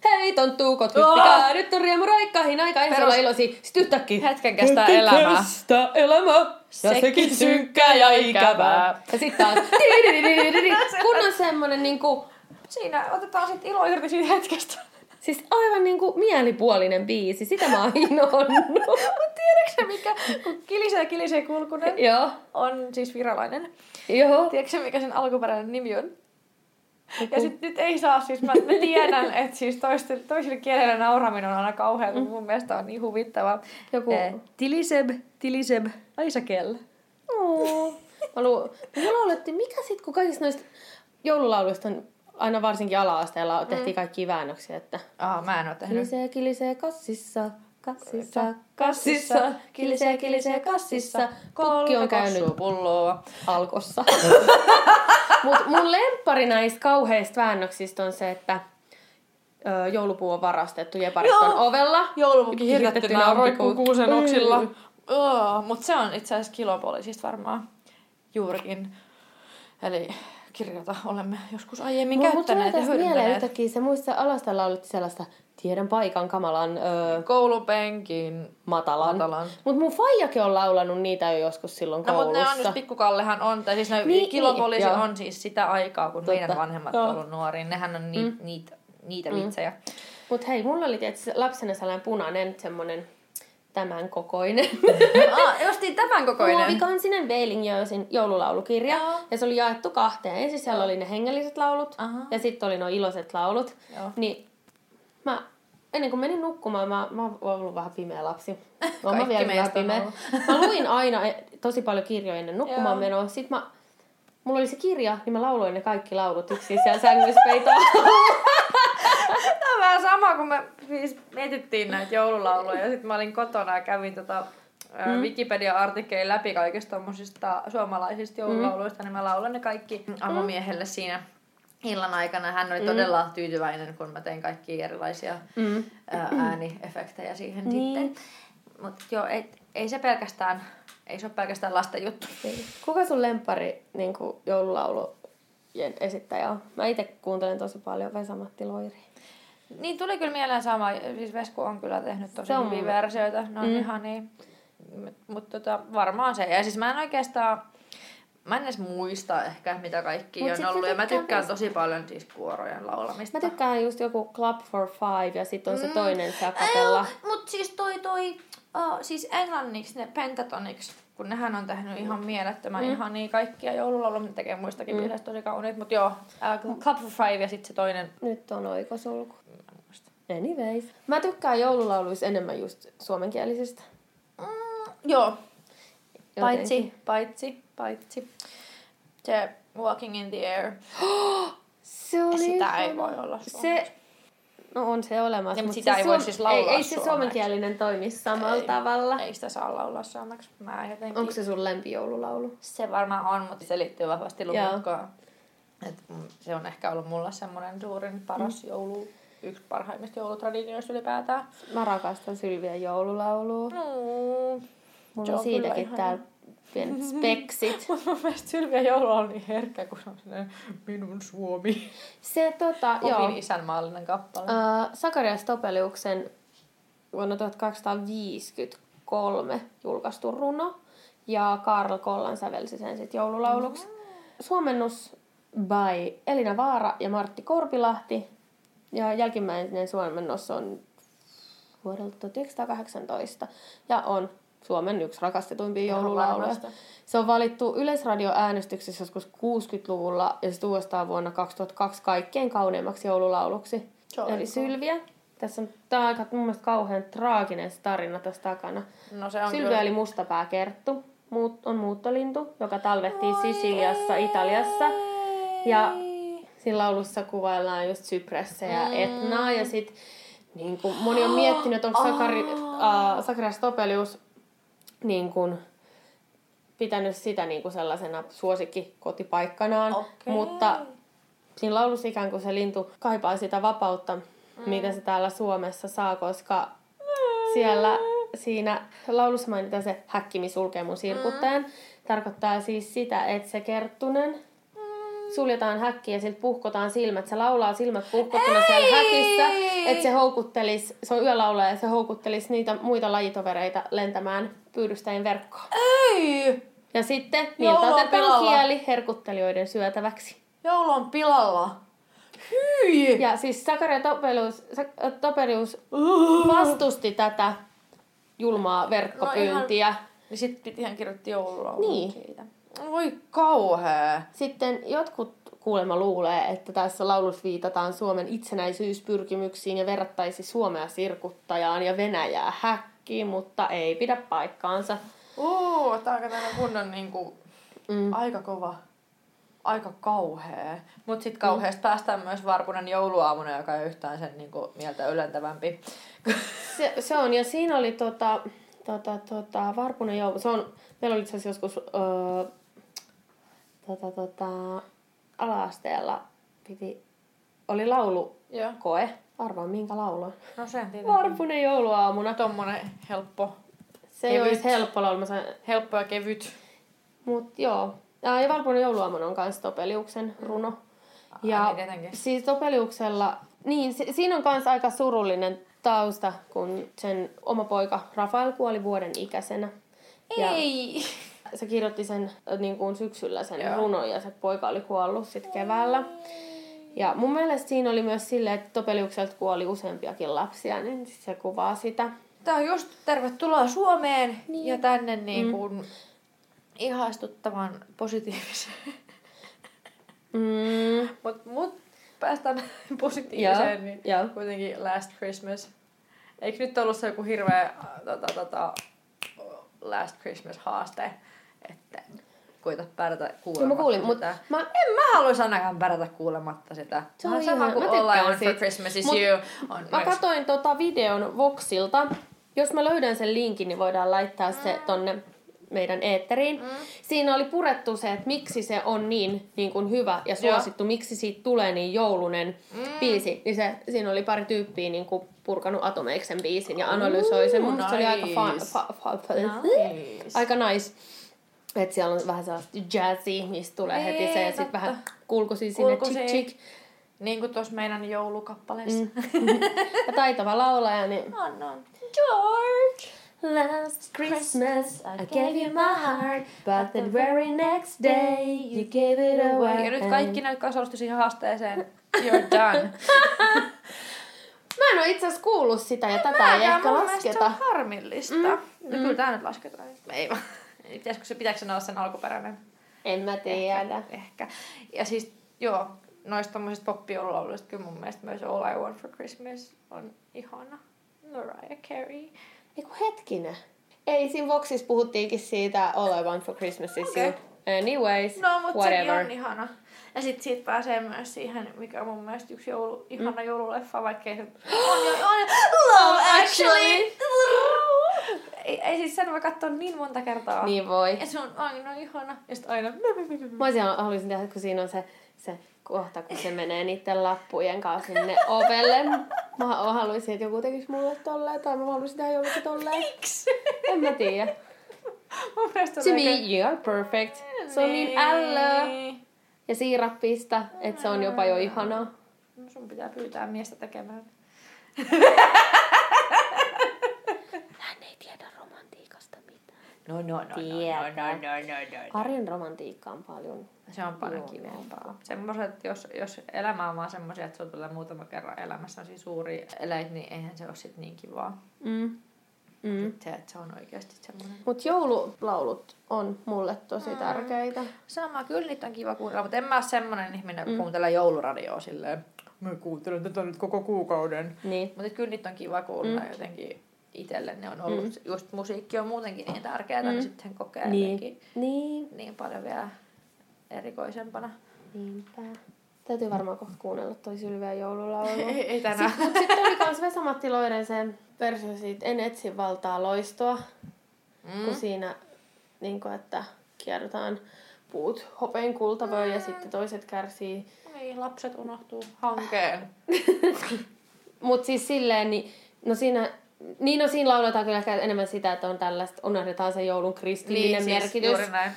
A: Hei tonttuukot,
B: Oh!
A: hyppikää, nyt on riemu roikkahin aika,
B: Perus-
A: olla iloisia. Sitten yhtäkkiä.
B: Hetken kestää elämää.
A: kestää elämä. Ja
B: Sekin
A: sekin synkkää ja ikävää. Ja sitten taas. Kun on semmonen niinku,
B: Siinä otetaan sitten ilo irti siitä hetkestä.
A: Siis aivan niinku mielipuolinen biisi. Sitä mä oon inonnut.
B: Mutta tiedätkö mikä, kun kilisee kilisee kulkunen
A: Joo.
B: on siis viralainen.
A: Joo.
B: Tiedätkö mikä sen alkuperäinen nimi on? Ja sit nyt ei saa, siis mä, mä tiedän, että siis toisille, toisille kielille nauraminen on aina kauheaa, mutta mun mielestä on niin huvittavaa.
A: Joku-
B: Eh, Tiliseb, Tiliseb, Aisakel.
A: Oo. Mä lu... Me laulettiin, mikä sit, kun kaikista noista joululauluista on aina varsinkin ala-asteella tehtiin kaikki väännöksiä, että
B: Aa, mä en oo tehnyt.
A: kilisee, kilisee kassissa, kassissa, kassissa, kilisee, kilisee kassissa, pukki on käynyt
B: pulloa.
A: alkossa. Mut mun lemppari näistä kauheista väännöksistä on se, että joulupuu on varastettu jepariston
B: Joo.
A: ovella.
B: Joulupukki hirtettynä roikkuu kuusen oksilla.
A: Mm.
B: Oh, mutta se on itse asiassa kilopoliisista varmaan juurikin. Eli kirja, jota olemme joskus aiemmin
A: tulee
B: käyttäneet ja
A: mieleen
B: hyödyntäneet.
A: yhtäkkiä se muista alasta lauletti sellaista tiedän paikan kamalan öö,
B: Koulupenkin
A: matalan.
B: matalan.
A: Mut mun faijakin on laulanut niitä jo joskus silloin
B: No, mutta
A: koulussa.
B: ne on just pikkukallehan on, tai siis ne
A: Niin,
B: niin, kilopoliisi
A: niin, joo.
B: on siis sitä aikaa, kun
A: Totta,
B: meidän vanhemmat
A: joo.
B: on ollut nuoria. Nehän on ni, mm. niitä, niitä vitsejä.
A: Mut hei, mulla oli tietysti lapsena sellainen punainen semmonen tämän kokoinen.
B: ah, justiin tämän kokoinen.
A: Muovikansinen Beilingjörsin joululaulukirja.
B: Joo.
A: Ja se oli jaettu kahteen. Ensin siellä oli ne hengelliset laulut
B: Aha.
A: ja sitten oli nuo iloiset laulut.
B: Joo.
A: Niin mä, ennen kuin menin nukkumaan, mä, mä oon ollut vähän pimeä lapsi. Mä oon vielä vähän pimeä. Mä luin aina e- tosi paljon kirjoja ennen nukkumaan menoa. Sitten mä, mulla oli se kirja, niin mä lauloin ne kaikki laulut yksin siellä sängyssä peitoa.
B: Tämä on vähän sama, kun me siis mietittiin näitä joululauluja. Ja sitten mä olin kotona ja kävin tota, mm. Wikipedia-artikkelin läpi kaikista tommosista suomalaisista joululauluista. Niin mä laulan ne kaikki avomiehelle siinä illan aikana. Hän oli todella tyytyväinen, kun mä tein kaikki erilaisia
A: Mm.
B: ää, ääniefektejä siihen
A: Niin.
B: sitten. Mutta joo, ei, ei se pelkästään, ei se ole pelkästään lasten juttu.
A: Kuka sun lempari niin joululaulujen esittäjä on? Mä itse kuuntelen tosi paljon Vesa-Matti Loiri.
B: Niin tuli kyllä mieleen sama. Siis Vesku on kyllä tehnyt tosi hyviä versioita. Ne on
A: Mm.
B: mm. ihan niin. Mutta tota, varmaan se. Ja siis mä en oikeastaan... Mä en edes muista ehkä, mitä kaikki
A: Mut
B: on ollut. Ja mä
A: tykkään
B: tosi paljon siis kuorojen laulamista.
A: Mä tykkään just joku Club for Five ja sitten on se toinen se kapella.
B: Mut siis toi toi... Uh, siis englanniksi ne Pentatonix, kun nehän on tehnyt ihan mielettömän mm. ihan niin kaikkia joululauluja, ne tekee muistakin mm. biiseistä tosi kauniit. Mut joo, uh, Club for Five ja sitten se toinen...
A: Nyt on oikosulku. Anyways. Mä tykkään joululauluissa enemmän just suomenkielisistä.
B: Joo, Paitsi,
A: Jotenkin.
B: paitsi, paitsi. Se Walking in the Air.
A: Se oli
B: Sitä ei voi olla
A: Se, no on se olemassa.
B: Ja, mut
A: mut
B: sitä
A: se
B: ei voi siis laulaa
A: Ei, ei se
B: suomeksi.
A: suomenkielinen toimi samalla
B: Ei.
A: tavalla.
B: Ei sitä saa laulaa suomeksi. Mä jotenkin...
A: Onko se sun lempijoululaulu?
B: Se varmaan on, mutta se liittyy vahvasti lumikkoon. Et se on ehkä ollut mulla semmoinen suurin paras mm. joulu, yksi parhaimmista joulutraditioista ylipäätään.
A: Mä rakastan Sylvian joululaulua.
B: Mm.
A: Mulla
B: Se
A: on siitäkin
B: kyllä
A: täällä pienet speksit.
B: Mun mielestä Sylvia joulu on niin herkkä, kun on sellainen minun Suomi.
A: Se tota,
B: Opin
A: joo.
B: isänmaallinen kappale.
A: Uh, Sakarias Topeliuksen vuonna 1253 julkaistu runo. Ja Karl Kollan sävelsi sen sitten joululauluksi. Suomennus by Elina Vaara ja Martti Korpilahti. Ja jälkimmäinen suomennos on vuodelta 1918 ja on Suomen yksi rakastetuimpia joululauluja. Se on valittu yleisradioäänestyksessä joskus 60-luvulla ja se uudestaan vuonna 2002 kaikkein kauneimmaksi joululauluksi.
B: On
A: Eli Sylviä. Tässä on tää on aika mun mielestä kauhean traaginen tarina tässä takana.
B: No se on
A: Sylviä
B: kyllä...
A: oli mustapääkerttu. Muut, on muuttolintu, joka talvehtii Sisiliassa, Italiassa. Ja siinä laulussa kuvaillaan just Cypressejä ja
B: Mm.
A: Etnaa. Ja sit niin kuin, moni on miettinyt, että onko Sakari, äh, Sakarias Topelius niin kuin, pitänyt sitä niin kuin sellaisena suosikkikotipaikkanaan.
B: Okei.
A: Mutta siinä laulussa ikään kuin se lintu kaipaa sitä vapautta, mm. mitä se täällä Suomessa saa, koska siellä siinä laulussa mainitaan se häkkimi sulkee mun sirkuttajan. Tarkoittaa siis sitä, että se kerttunen suljetaan häkki ja siltä puhkotaan silmät. Se laulaa silmät puhkottuna siellä häkissä, että se houkuttelis, se on yölaulaja ja se houkuttelis niitä muita lajitovereita lentämään pyydystäjien verkkoon.
B: Ei!
A: Ja sitten niiltä otetaan kieli herkuttelijoiden syötäväksi.
B: Joulu on pilalla. Hyi!
A: Ja siis Sakaria Topelius, Topelius vastusti tätä julmaa verkkopyyntiä.
B: Niin sit piti hän kirjoitti joululaulun
A: Niin.
B: siitä. Voi kauhea.
A: Sitten jotkut kuulemma luulee, että tässä laulussa viitataan Suomen itsenäisyyspyrkimyksiin ja verrattaisi Suomea sirkuttajaan ja Venäjää häkkiin, mutta ei pidä paikkaansa.
B: Uu, tää on kunnon niinku,
A: Mm.
B: aika kova. Aika kauhea. Mut sit kauheasta päästään myös Varpunen jouluaamuna, joka ei yhtään sen niinku mieltä ylentävämpi.
A: Se, se on, ja siinä oli tota, tota, tota, Varpunen joulu. Se on, meillä oli itse asiassa joskus öö, tota, tota, ala-asteella piti, oli laulukoe.
B: Joo.
A: Arvaa minkä laulu on.
B: No sen tietenkin.
A: Varpunen jouluaamuna.
B: Tommonen helppo,
A: Se ei
B: Kevyt.
A: olisi helppo laulu, sain,
B: helppo ja kevyt.
A: mut joo. Ja, ja Valpuinen jouluaamon on myös Topeliuksen runo. Ja
B: niin tietenkin.
A: siis Topeliuksella, niin si- siinä on myös aika surullinen tausta, kun sen oma poika Rafael kuoli vuoden ikäisenä. Ja
B: Ei!
A: Se kirjoitti sen niin kuin syksyllä sen
B: Joo.
A: runon ja se poika oli kuollut sitten keväällä. Ja mun mielestä siinä oli myös silleen, että Topeliukselta kuoli useampiakin lapsia, niin se kuvaa sitä.
B: Tää on just tervetuloa Suomeen niin. ja tänne niin kuin mm. ihastuttavan positiivisen.
A: Mm.
B: mut, mut päästään positiiviseen,
A: Joo,
B: niin
A: joo.
B: kuitenkin Last Christmas. Eikö nyt ollut se joku hirveä tota, tota, Last Christmas haaste, että koita pärjätä kuulematta
A: mä kuulin, mut
B: sitä.
A: mä-
B: En mä haluaisi ainakaan pärjätä kuulematta sitä.
A: Se on
B: sama
A: ihan-
B: kuin
A: mä
B: All I Want for. Christmas is
A: Mut
B: You. On
A: Mä
B: myös-
A: katsoin tota videon Voxilta. Jos mä löydän sen linkin, niin voidaan laittaa se tonne meidän eetteriin. Mm. Siinä oli purettu se, että miksi se on niin, niin kuin hyvä ja suosittu, miksi siitä tulee niin joulunen mm. biisi. Niin se, siinä oli pari tyyppiä niin kuin purkanut Atomeiksen biisin ja analysoi sen. Mun mielestä se oli aika fa-
B: nice.
A: fa- fa-
B: Nice.
A: aika nice. Että siellä on vähän sellaista jazzy, mistä tulee
B: Niin,
A: heti se ja sitten vähän kulkusi sinne
B: Kulkusi.
A: chick chick.
B: Niin kuin tuossa meidän joulukappaleessa.
A: Ja taitava laulaja, niin
B: On, on. George!
A: Last Christmas I gave you my heart, but the very next day you gave it away.
B: Ja nyt kaikki ne, jotka osallistuivat siihen haasteeseen, you're done.
A: Mä en ole itse asiassa kuullut sitä ja tätä ei ehkä
B: mun
A: lasketa.
B: On harmillista. Mm. No kyllä tää nyt lasketaan. Ei vaan. Pitäisikö se, pitääkö sen olla sen alkuperäinen?
A: En mä tiedä.
B: Ehkä. Ja siis, joo, noista tommosista poppijoululauluista kyllä mun mielestä myös All I Want for Christmas on ihana. Mariah Carey.
A: Eiku hetkinen. Ei, siinä Voxissa puhuttiinkin siitä All I Want for Christmas is. You. Anyways,
B: No, mutta
A: whatever.
B: sekin on ihana. Ja sit siitä pääsee myös siihen, mikä on mun mielestä yksi joulu, ihana mm. joululeffa, vaikka ei se... on, jo- on, Love Actually! Ei, ei siis sen voi katsoa niin monta kertaa.
A: Niin voi.
B: Ja se on aina ihana. Ja sit aina...
A: Mä olisin, haluaisin tehdä, kun siinä on se, se kohta, kun se menee niiden lappujen kanssa sinne ovelle. Mä haluaisin, että joku tekisi mulle tolleen, tai mä haluaisin tehdä jollekin tolleen.
B: Miksi?
A: En mä tiedä. To me, you are perfect. Se on niin ällöä ja siirappista, että se on jopa jo ihanaa.
B: No sun pitää pyytää miestä tekemään.
A: Hän ei tiedä romantiikasta mitään.
B: No, no, no, no,
A: Tietää.
B: no, no, no, no, no.
A: Arjen romantiikka on paljon.
B: Se on paljon kivempaa. Semmoiset, jos, jos elämä on vaan semmoisia, että sulla tulee muutama kerran elämässä on suuri eleit, niin eihän se ole sit niin kivaa.
A: Mm. Mm.
B: Se, että se on oikeasti semmoinen.
A: Mut joululaulut on mulle tosi tärkeitä.
B: Sama, kyllä niitä on kiva kuunnella, mutta en mä ole semmoinen ihminen, mm. kuuntelee jouluradioa silleen. Mä kuuntelen tätä nyt koko kuukauden.
A: Niin.
B: Mutta kyllä niitä on kiva kuulla mm. jotenkin itselle. Ne on ollut, mm. just musiikki on muutenkin niin tärkeää, mm. niin sitten kokee
A: Niin. Niin.
B: niin paljon vielä erikoisempana.
A: Niinpä. Täytyy varmaan kohta kuunnella toi Sylveä joululaulu.
B: Ei, ei tänään.
A: Sitten oli kans Vesa-Matti Loirensen versio siitä En etsi valtaa loistoa. Mm. Kun siinä, niin kun, että kierrotaan puut hopein kultavöi mm. ja sitten toiset kärsii.
B: Niin, lapset unohtuu hankeen.
A: Mut siis silleen, niin, no siinä, niin no siinä lauletaan kyllä ehkä enemmän sitä, että on tällaista, unohdetaan se joulun kristillinen
B: niin,
A: merkitys.
B: Siis, juuri näin.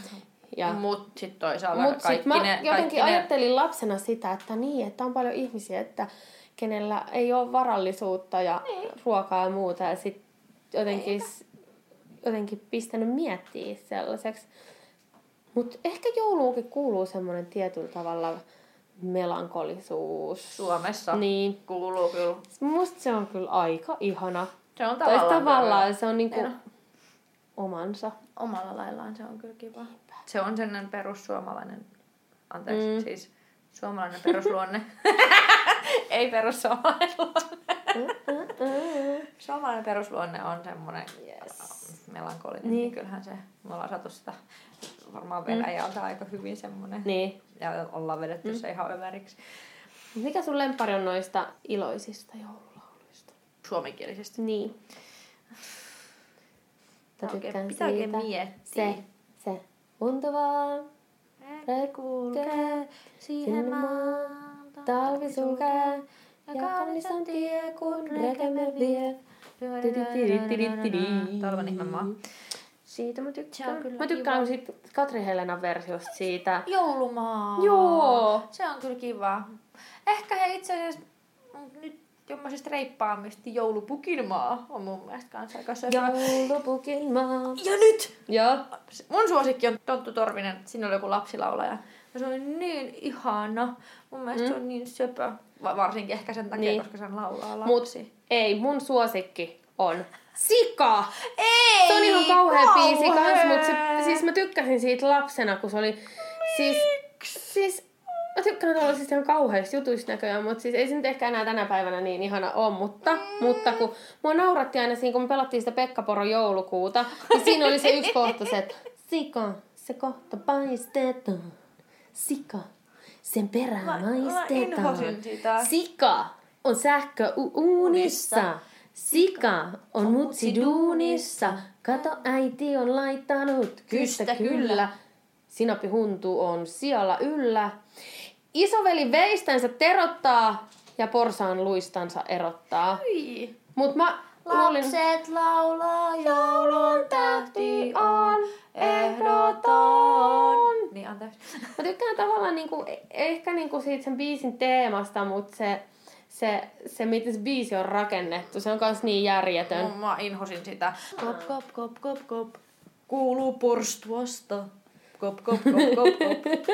A: Ja-
B: Mut sit toisaalta
A: Mutta
B: kaikki
A: sitten mä
B: ne,
A: jotenkin
B: kaikki ne,
A: ajattelin lapsena sitä, että niin, että on paljon ihmisiä, että kenellä ei ole varallisuutta ja niin. ruokaa ja muuta. Ja sitten jotenkin, jotenkin pistänyt miettiä sellaiseksi. Mutta ehkä jouluunkin kuuluu semmoinen tietyllä tavalla melankolisuus.
B: Suomessa
A: Niin.
B: kuuluu kyllä.
A: Musta se on kyllä aika ihana.
B: Se on tavallaan,
A: tavallaan se on niinku omansa.
B: omalla laillaan se on kyllä kiva. Se on sellainen perussuomalainen, anteeksi,
A: Mm.
B: siis suomalainen perusluonne. Ei perussuomalainen luonne. Suomalainen perusluonne on semmoinen
A: Yes.
B: melankolinen,
A: Niin.
B: niin. kyllähän se, me ollaan saatu sitä varmaan Venäjältä mm. aika hyvin semmoinen.
A: Niin.
B: Ja ollaan vedetty mm. se ihan överiksi
A: Mikä sun lempari on noista iloisista joululauluista?
B: Suomenkielisesti.
A: Niin. Mä tykkään
B: pitää oikein miettiä.
A: Se, se. Unta vaan, kulkee,
B: siihen
A: maalta talvi sulkee. Ja kaunis on tie, kun rekemme vie.
B: Talven ihme maa.
A: Siitä mä tykkään.
B: Kyllä
A: mä tykkään
B: kiva.
A: siitä Katri Helenan versiosta siitä.
B: Joulumaa.
A: Joo.
B: Se on kyllä kiva. Ehkä he itse asiassa nyt jommosesta reippaamisti joulupukin maa on mun mielestä kanssa aika söpö.
A: Joulupukin maa.
B: Ja nyt!
A: Joo.
B: Mun suosikki on Tonttu Torvinen. Siinä oli joku lapsilaulaja. Ja se on niin ihana. Mun mielestä mm. se on niin söpö. Va- Varsinkin ehkä sen takia,
A: Niin.
B: koska se laulaa
A: Mut
B: lapsi.
A: ei, mun suosikki on Sika!
B: Ei!
A: Se on ihan kauhea biisi kans, mutta se, siis mä tykkäsin siitä lapsena, kun se oli... Siis, siis mä tykkään tällaisista ihan kauheista jutuista näköjään, mutta siis ei se nyt ehkä enää tänä päivänä niin ihana ole, mutta, mutta kun mua nauratti aina siinä, kun me pelattiin sitä Pekka Poron joulukuuta, niin siinä oli se yksi kohta se, että Sika, se kohta paistetaan. Sika, sen
B: mä
A: maistetaan. Sika on sähkö u- uunissa. Sika on mutsi duunissa. Kato äiti on laittanut kystä kyllä.
B: kyllä.
A: Sinappi huntu on sijalla yllä. Isoveli veistänsä terottaa ja porsaan luistansa erottaa.
B: Hyi.
A: Mut mä luulin...
B: Lapset laulaa, joulun tähti on ehdoton. Niin, anteeksi.
A: Mä tykkään tavallaan niinku, ehkä niinku siitä sen biisin teemasta, mutta se, se, se, miten se biisi on rakennettu, se on kans niin järjetön.
B: Mä, mä inhosin sitä. Kop, kop, kop, kop, kop. Kuuluu porstuasta. Kop, kop, kop, kop, kop.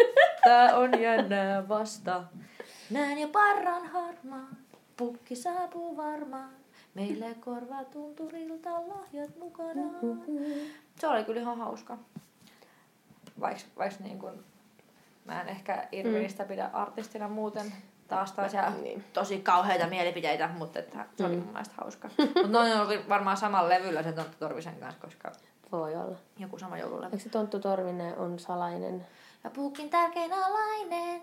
B: Tää on jännää vasta. Näen jo parran harmaan. Pukki saapuu varmaan. Meille korvatunturilta lahjat mukana. Se oli kyllä ihan hauska. Vaikka vaiks niin kun, mä en ehkä Irvinistä pidä artistina muuten taas taas ja
A: Niin.
B: tosi kauheita mielipiteitä, mutta että se oli mun mielestä hauska. mutta noin oli varmaan samalla levyllä sen Tonttu Torvisen kanssa, koska
A: Voi olla.
B: joku sama joululevy.
A: Eikö se Tonttu Torvinen on salainen?
B: Ja puukin tärkein alainen.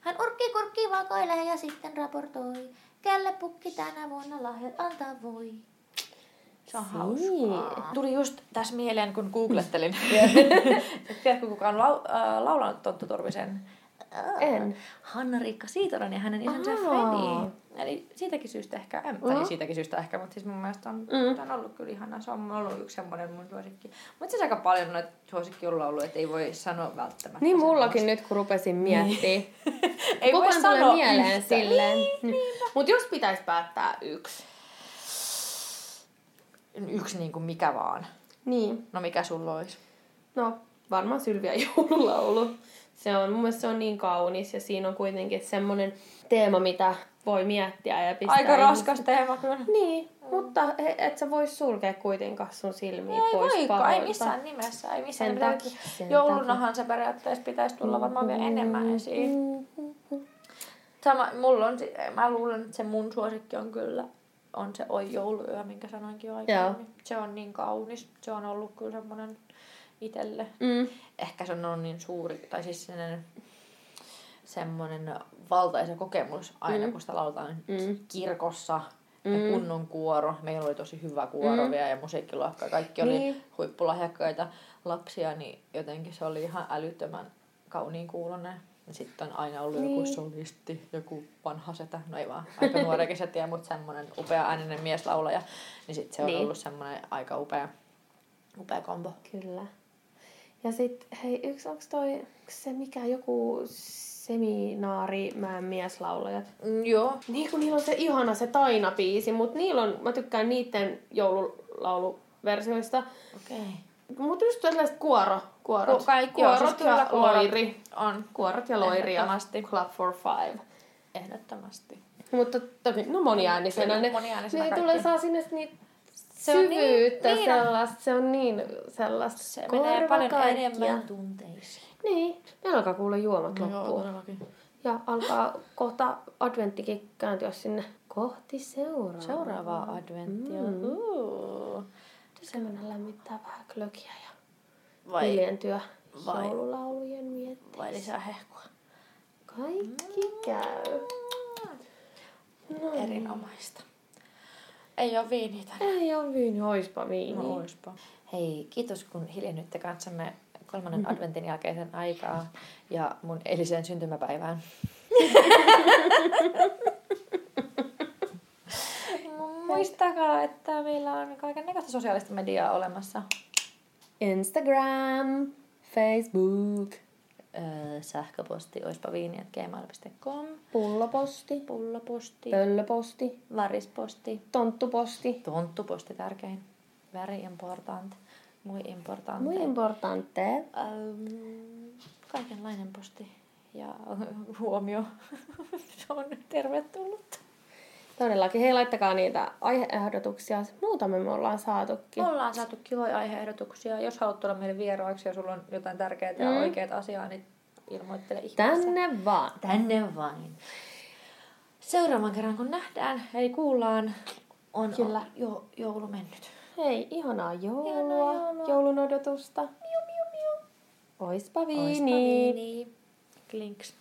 B: Hän urkki kurkki vakoilee ja sitten raportoi. Kelle pukki tänä vuonna lahjat antaa voi. Se on hauskaa. Tuli just tässä mieleen, kun googlettelin. Tiedätkö, kuka on lau- äh, laulanut Tonttu Torvisen?
A: En.
B: Hanna-Riikka Siitonen ja hänen isänsä
A: Ahaa.
B: Eli siitäkin syystä ehkä, en, tai
A: Mhm.
B: siitäkin syystä ehkä, mutta siis mun mielestä on,
A: Mm.
B: mm. on ollut kyllä ihana. Se on ollut yksi semmoinen mun suosikki. Mutta siis aika paljon noita suosikkijoululauluja, että ei voi sanoa välttämättä.
A: Niin mullakin nyt, kun rupesin miettimään.
B: Ei
A: Koko
B: voi sanoa
A: mieleen
B: yhtä.
A: silleen. Mutta jos pitäisi päättää yksi.
B: Yksi niin kuin mikä vaan.
A: Niin.
B: No mikä sulla olisi?
A: No, varmaan Sylviä joululaulu. Se on, mun mielestä se on niin kaunis ja siinä on kuitenkin semmoinen teema, mitä voi miettiä ja pistää
B: Aika
A: ihmiset-
B: raskas teema kyllä.
A: Niin, mutta he- et sä vois sulkea kuitenkaan sun silmiä
B: Ei
A: pois
B: voiko, ei missään nimessä. Ei missään
A: Sen takia, sen
B: Joulunahan se periaatteessa pitäisi tulla varmaan vielä enemmän esiin. Sama, mulla on, mä luulen, että se mun suosikki on kyllä on se Oi jouluyö, minkä sanoinkin jo aikaisemmin. Se on niin kaunis. Se on ollut kyllä semmoinen itselle.
A: Mm.
B: Ehkä se on ollut niin suuri, tai siis sellainen semmoinen valtaisa kokemus aina,
A: Mm.
B: kun sitä lauletaan
A: Mm.
B: kirkossa. Ja
A: Mm.
B: kunnon kuoro. Meillä oli tosi hyvä kuoro
A: Mm.
B: vielä ja musiikkiluokka. Kaikki oli
A: Niin.
B: huippulahjakkaita lapsia, niin jotenkin se oli ihan älyttömän kauniin kuulonen. Ja sitten on aina ollut
A: Niin.
B: joku solisti, joku vanha setä, no ei vaan, aika nuorekin setiä, mutta semmoinen upea ääninen mieslaulaja. Niin sitten se on
A: Niin.
B: ollut semmoinen aika upea, upea kombo.
A: Kyllä. Ja sit, hei, yksi, onks toi onks se mikä joku seminaari mä mieslaulajat?
B: Mm, joo.
A: Niin kun niillä on se ihana se Taina-biisi, mut niillä on, mä tykkään niitten joululauluversioista.
B: Okei. Okay.
A: Mut just tällaiset kuoro, kuorot.
B: Ku- kaikki on,
A: kuorot
B: siis kyllä
A: ja
B: kuorot.
A: loiri.
B: On.
A: Kuorot ja loiri ja. Club for Five.
B: Ehdottomasti.
A: Mutta toki, no moniäänisenä.
B: Kyllä,
A: Ne,
B: moniäänisenä
A: ne
B: kaikki.
A: tulee saa sinne niitä
B: Se on niin-
A: syvyyttä,
B: niin
A: sellaista, se on niin sellaista
B: Se menee paljon enemmän tunteisiin.
A: Niin, meillä alkaa kuule juomat loppuu.
B: todellakin.
A: Ja alkaa kohta adventtikin kääntyä sinne kohti seuraavaa.
B: Seuraavaa adventtia.
A: Mm.
B: Uh.
A: Se mennä lämmittää vähän klökiä ja
B: Vai,
A: hiljentyä
B: vai-
A: joululaulujen miettiä.
B: vai lisää hehkua?
A: Kaikki käy. No,
B: Erinomaista. Ei ole viiniä tänään.
A: ei ole viini, oispa viini.
B: No, oispa. Hei, kiitos kun hiljennytte kanssamme kolmannen adventin jälkeisen aikaa ja mun eiliseen syntymäpäivään. Muistakaa, että meillä on kaiken näköistä sosiaalista mediaa olemassa.
A: Instagram, Facebook,
B: Öö, sähköposti oispa viini.gmail.com,
A: pulloposti,
B: pulloposti,
A: pöllöposti,
B: varisposti,
A: tonttuposti.
B: tonttuposti tärkein, very important, muy importante.
A: Muy importante.
B: Ähm, kaikenlainen posti ja huomio. Se on tervetullut.
A: Todellakin. Hei, laittakaa niitä aiheehdotuksia. Muutama me ollaan saatukin.
B: Me ollaan saatu kivoja aiheehdotuksia. Jos haluat tulla meille vieraaksi ja sulla on jotain tärkeää ja
A: Mm.
B: oikeat asiaa, niin ilmoittele ihmeessä.
A: Tänne vaan.
B: Tänne vain. Seuraavan kerran kun nähdään, eli kuullaan, on
A: Kyllä.
B: jo, joulu mennyt.
A: Hei, ihanaa joulua.
B: Ihanaa joulua.
A: Joulun odotusta.
B: Miu, miu, miu.
A: Oispa
B: Oispa
A: viini.
B: viini. Klinks.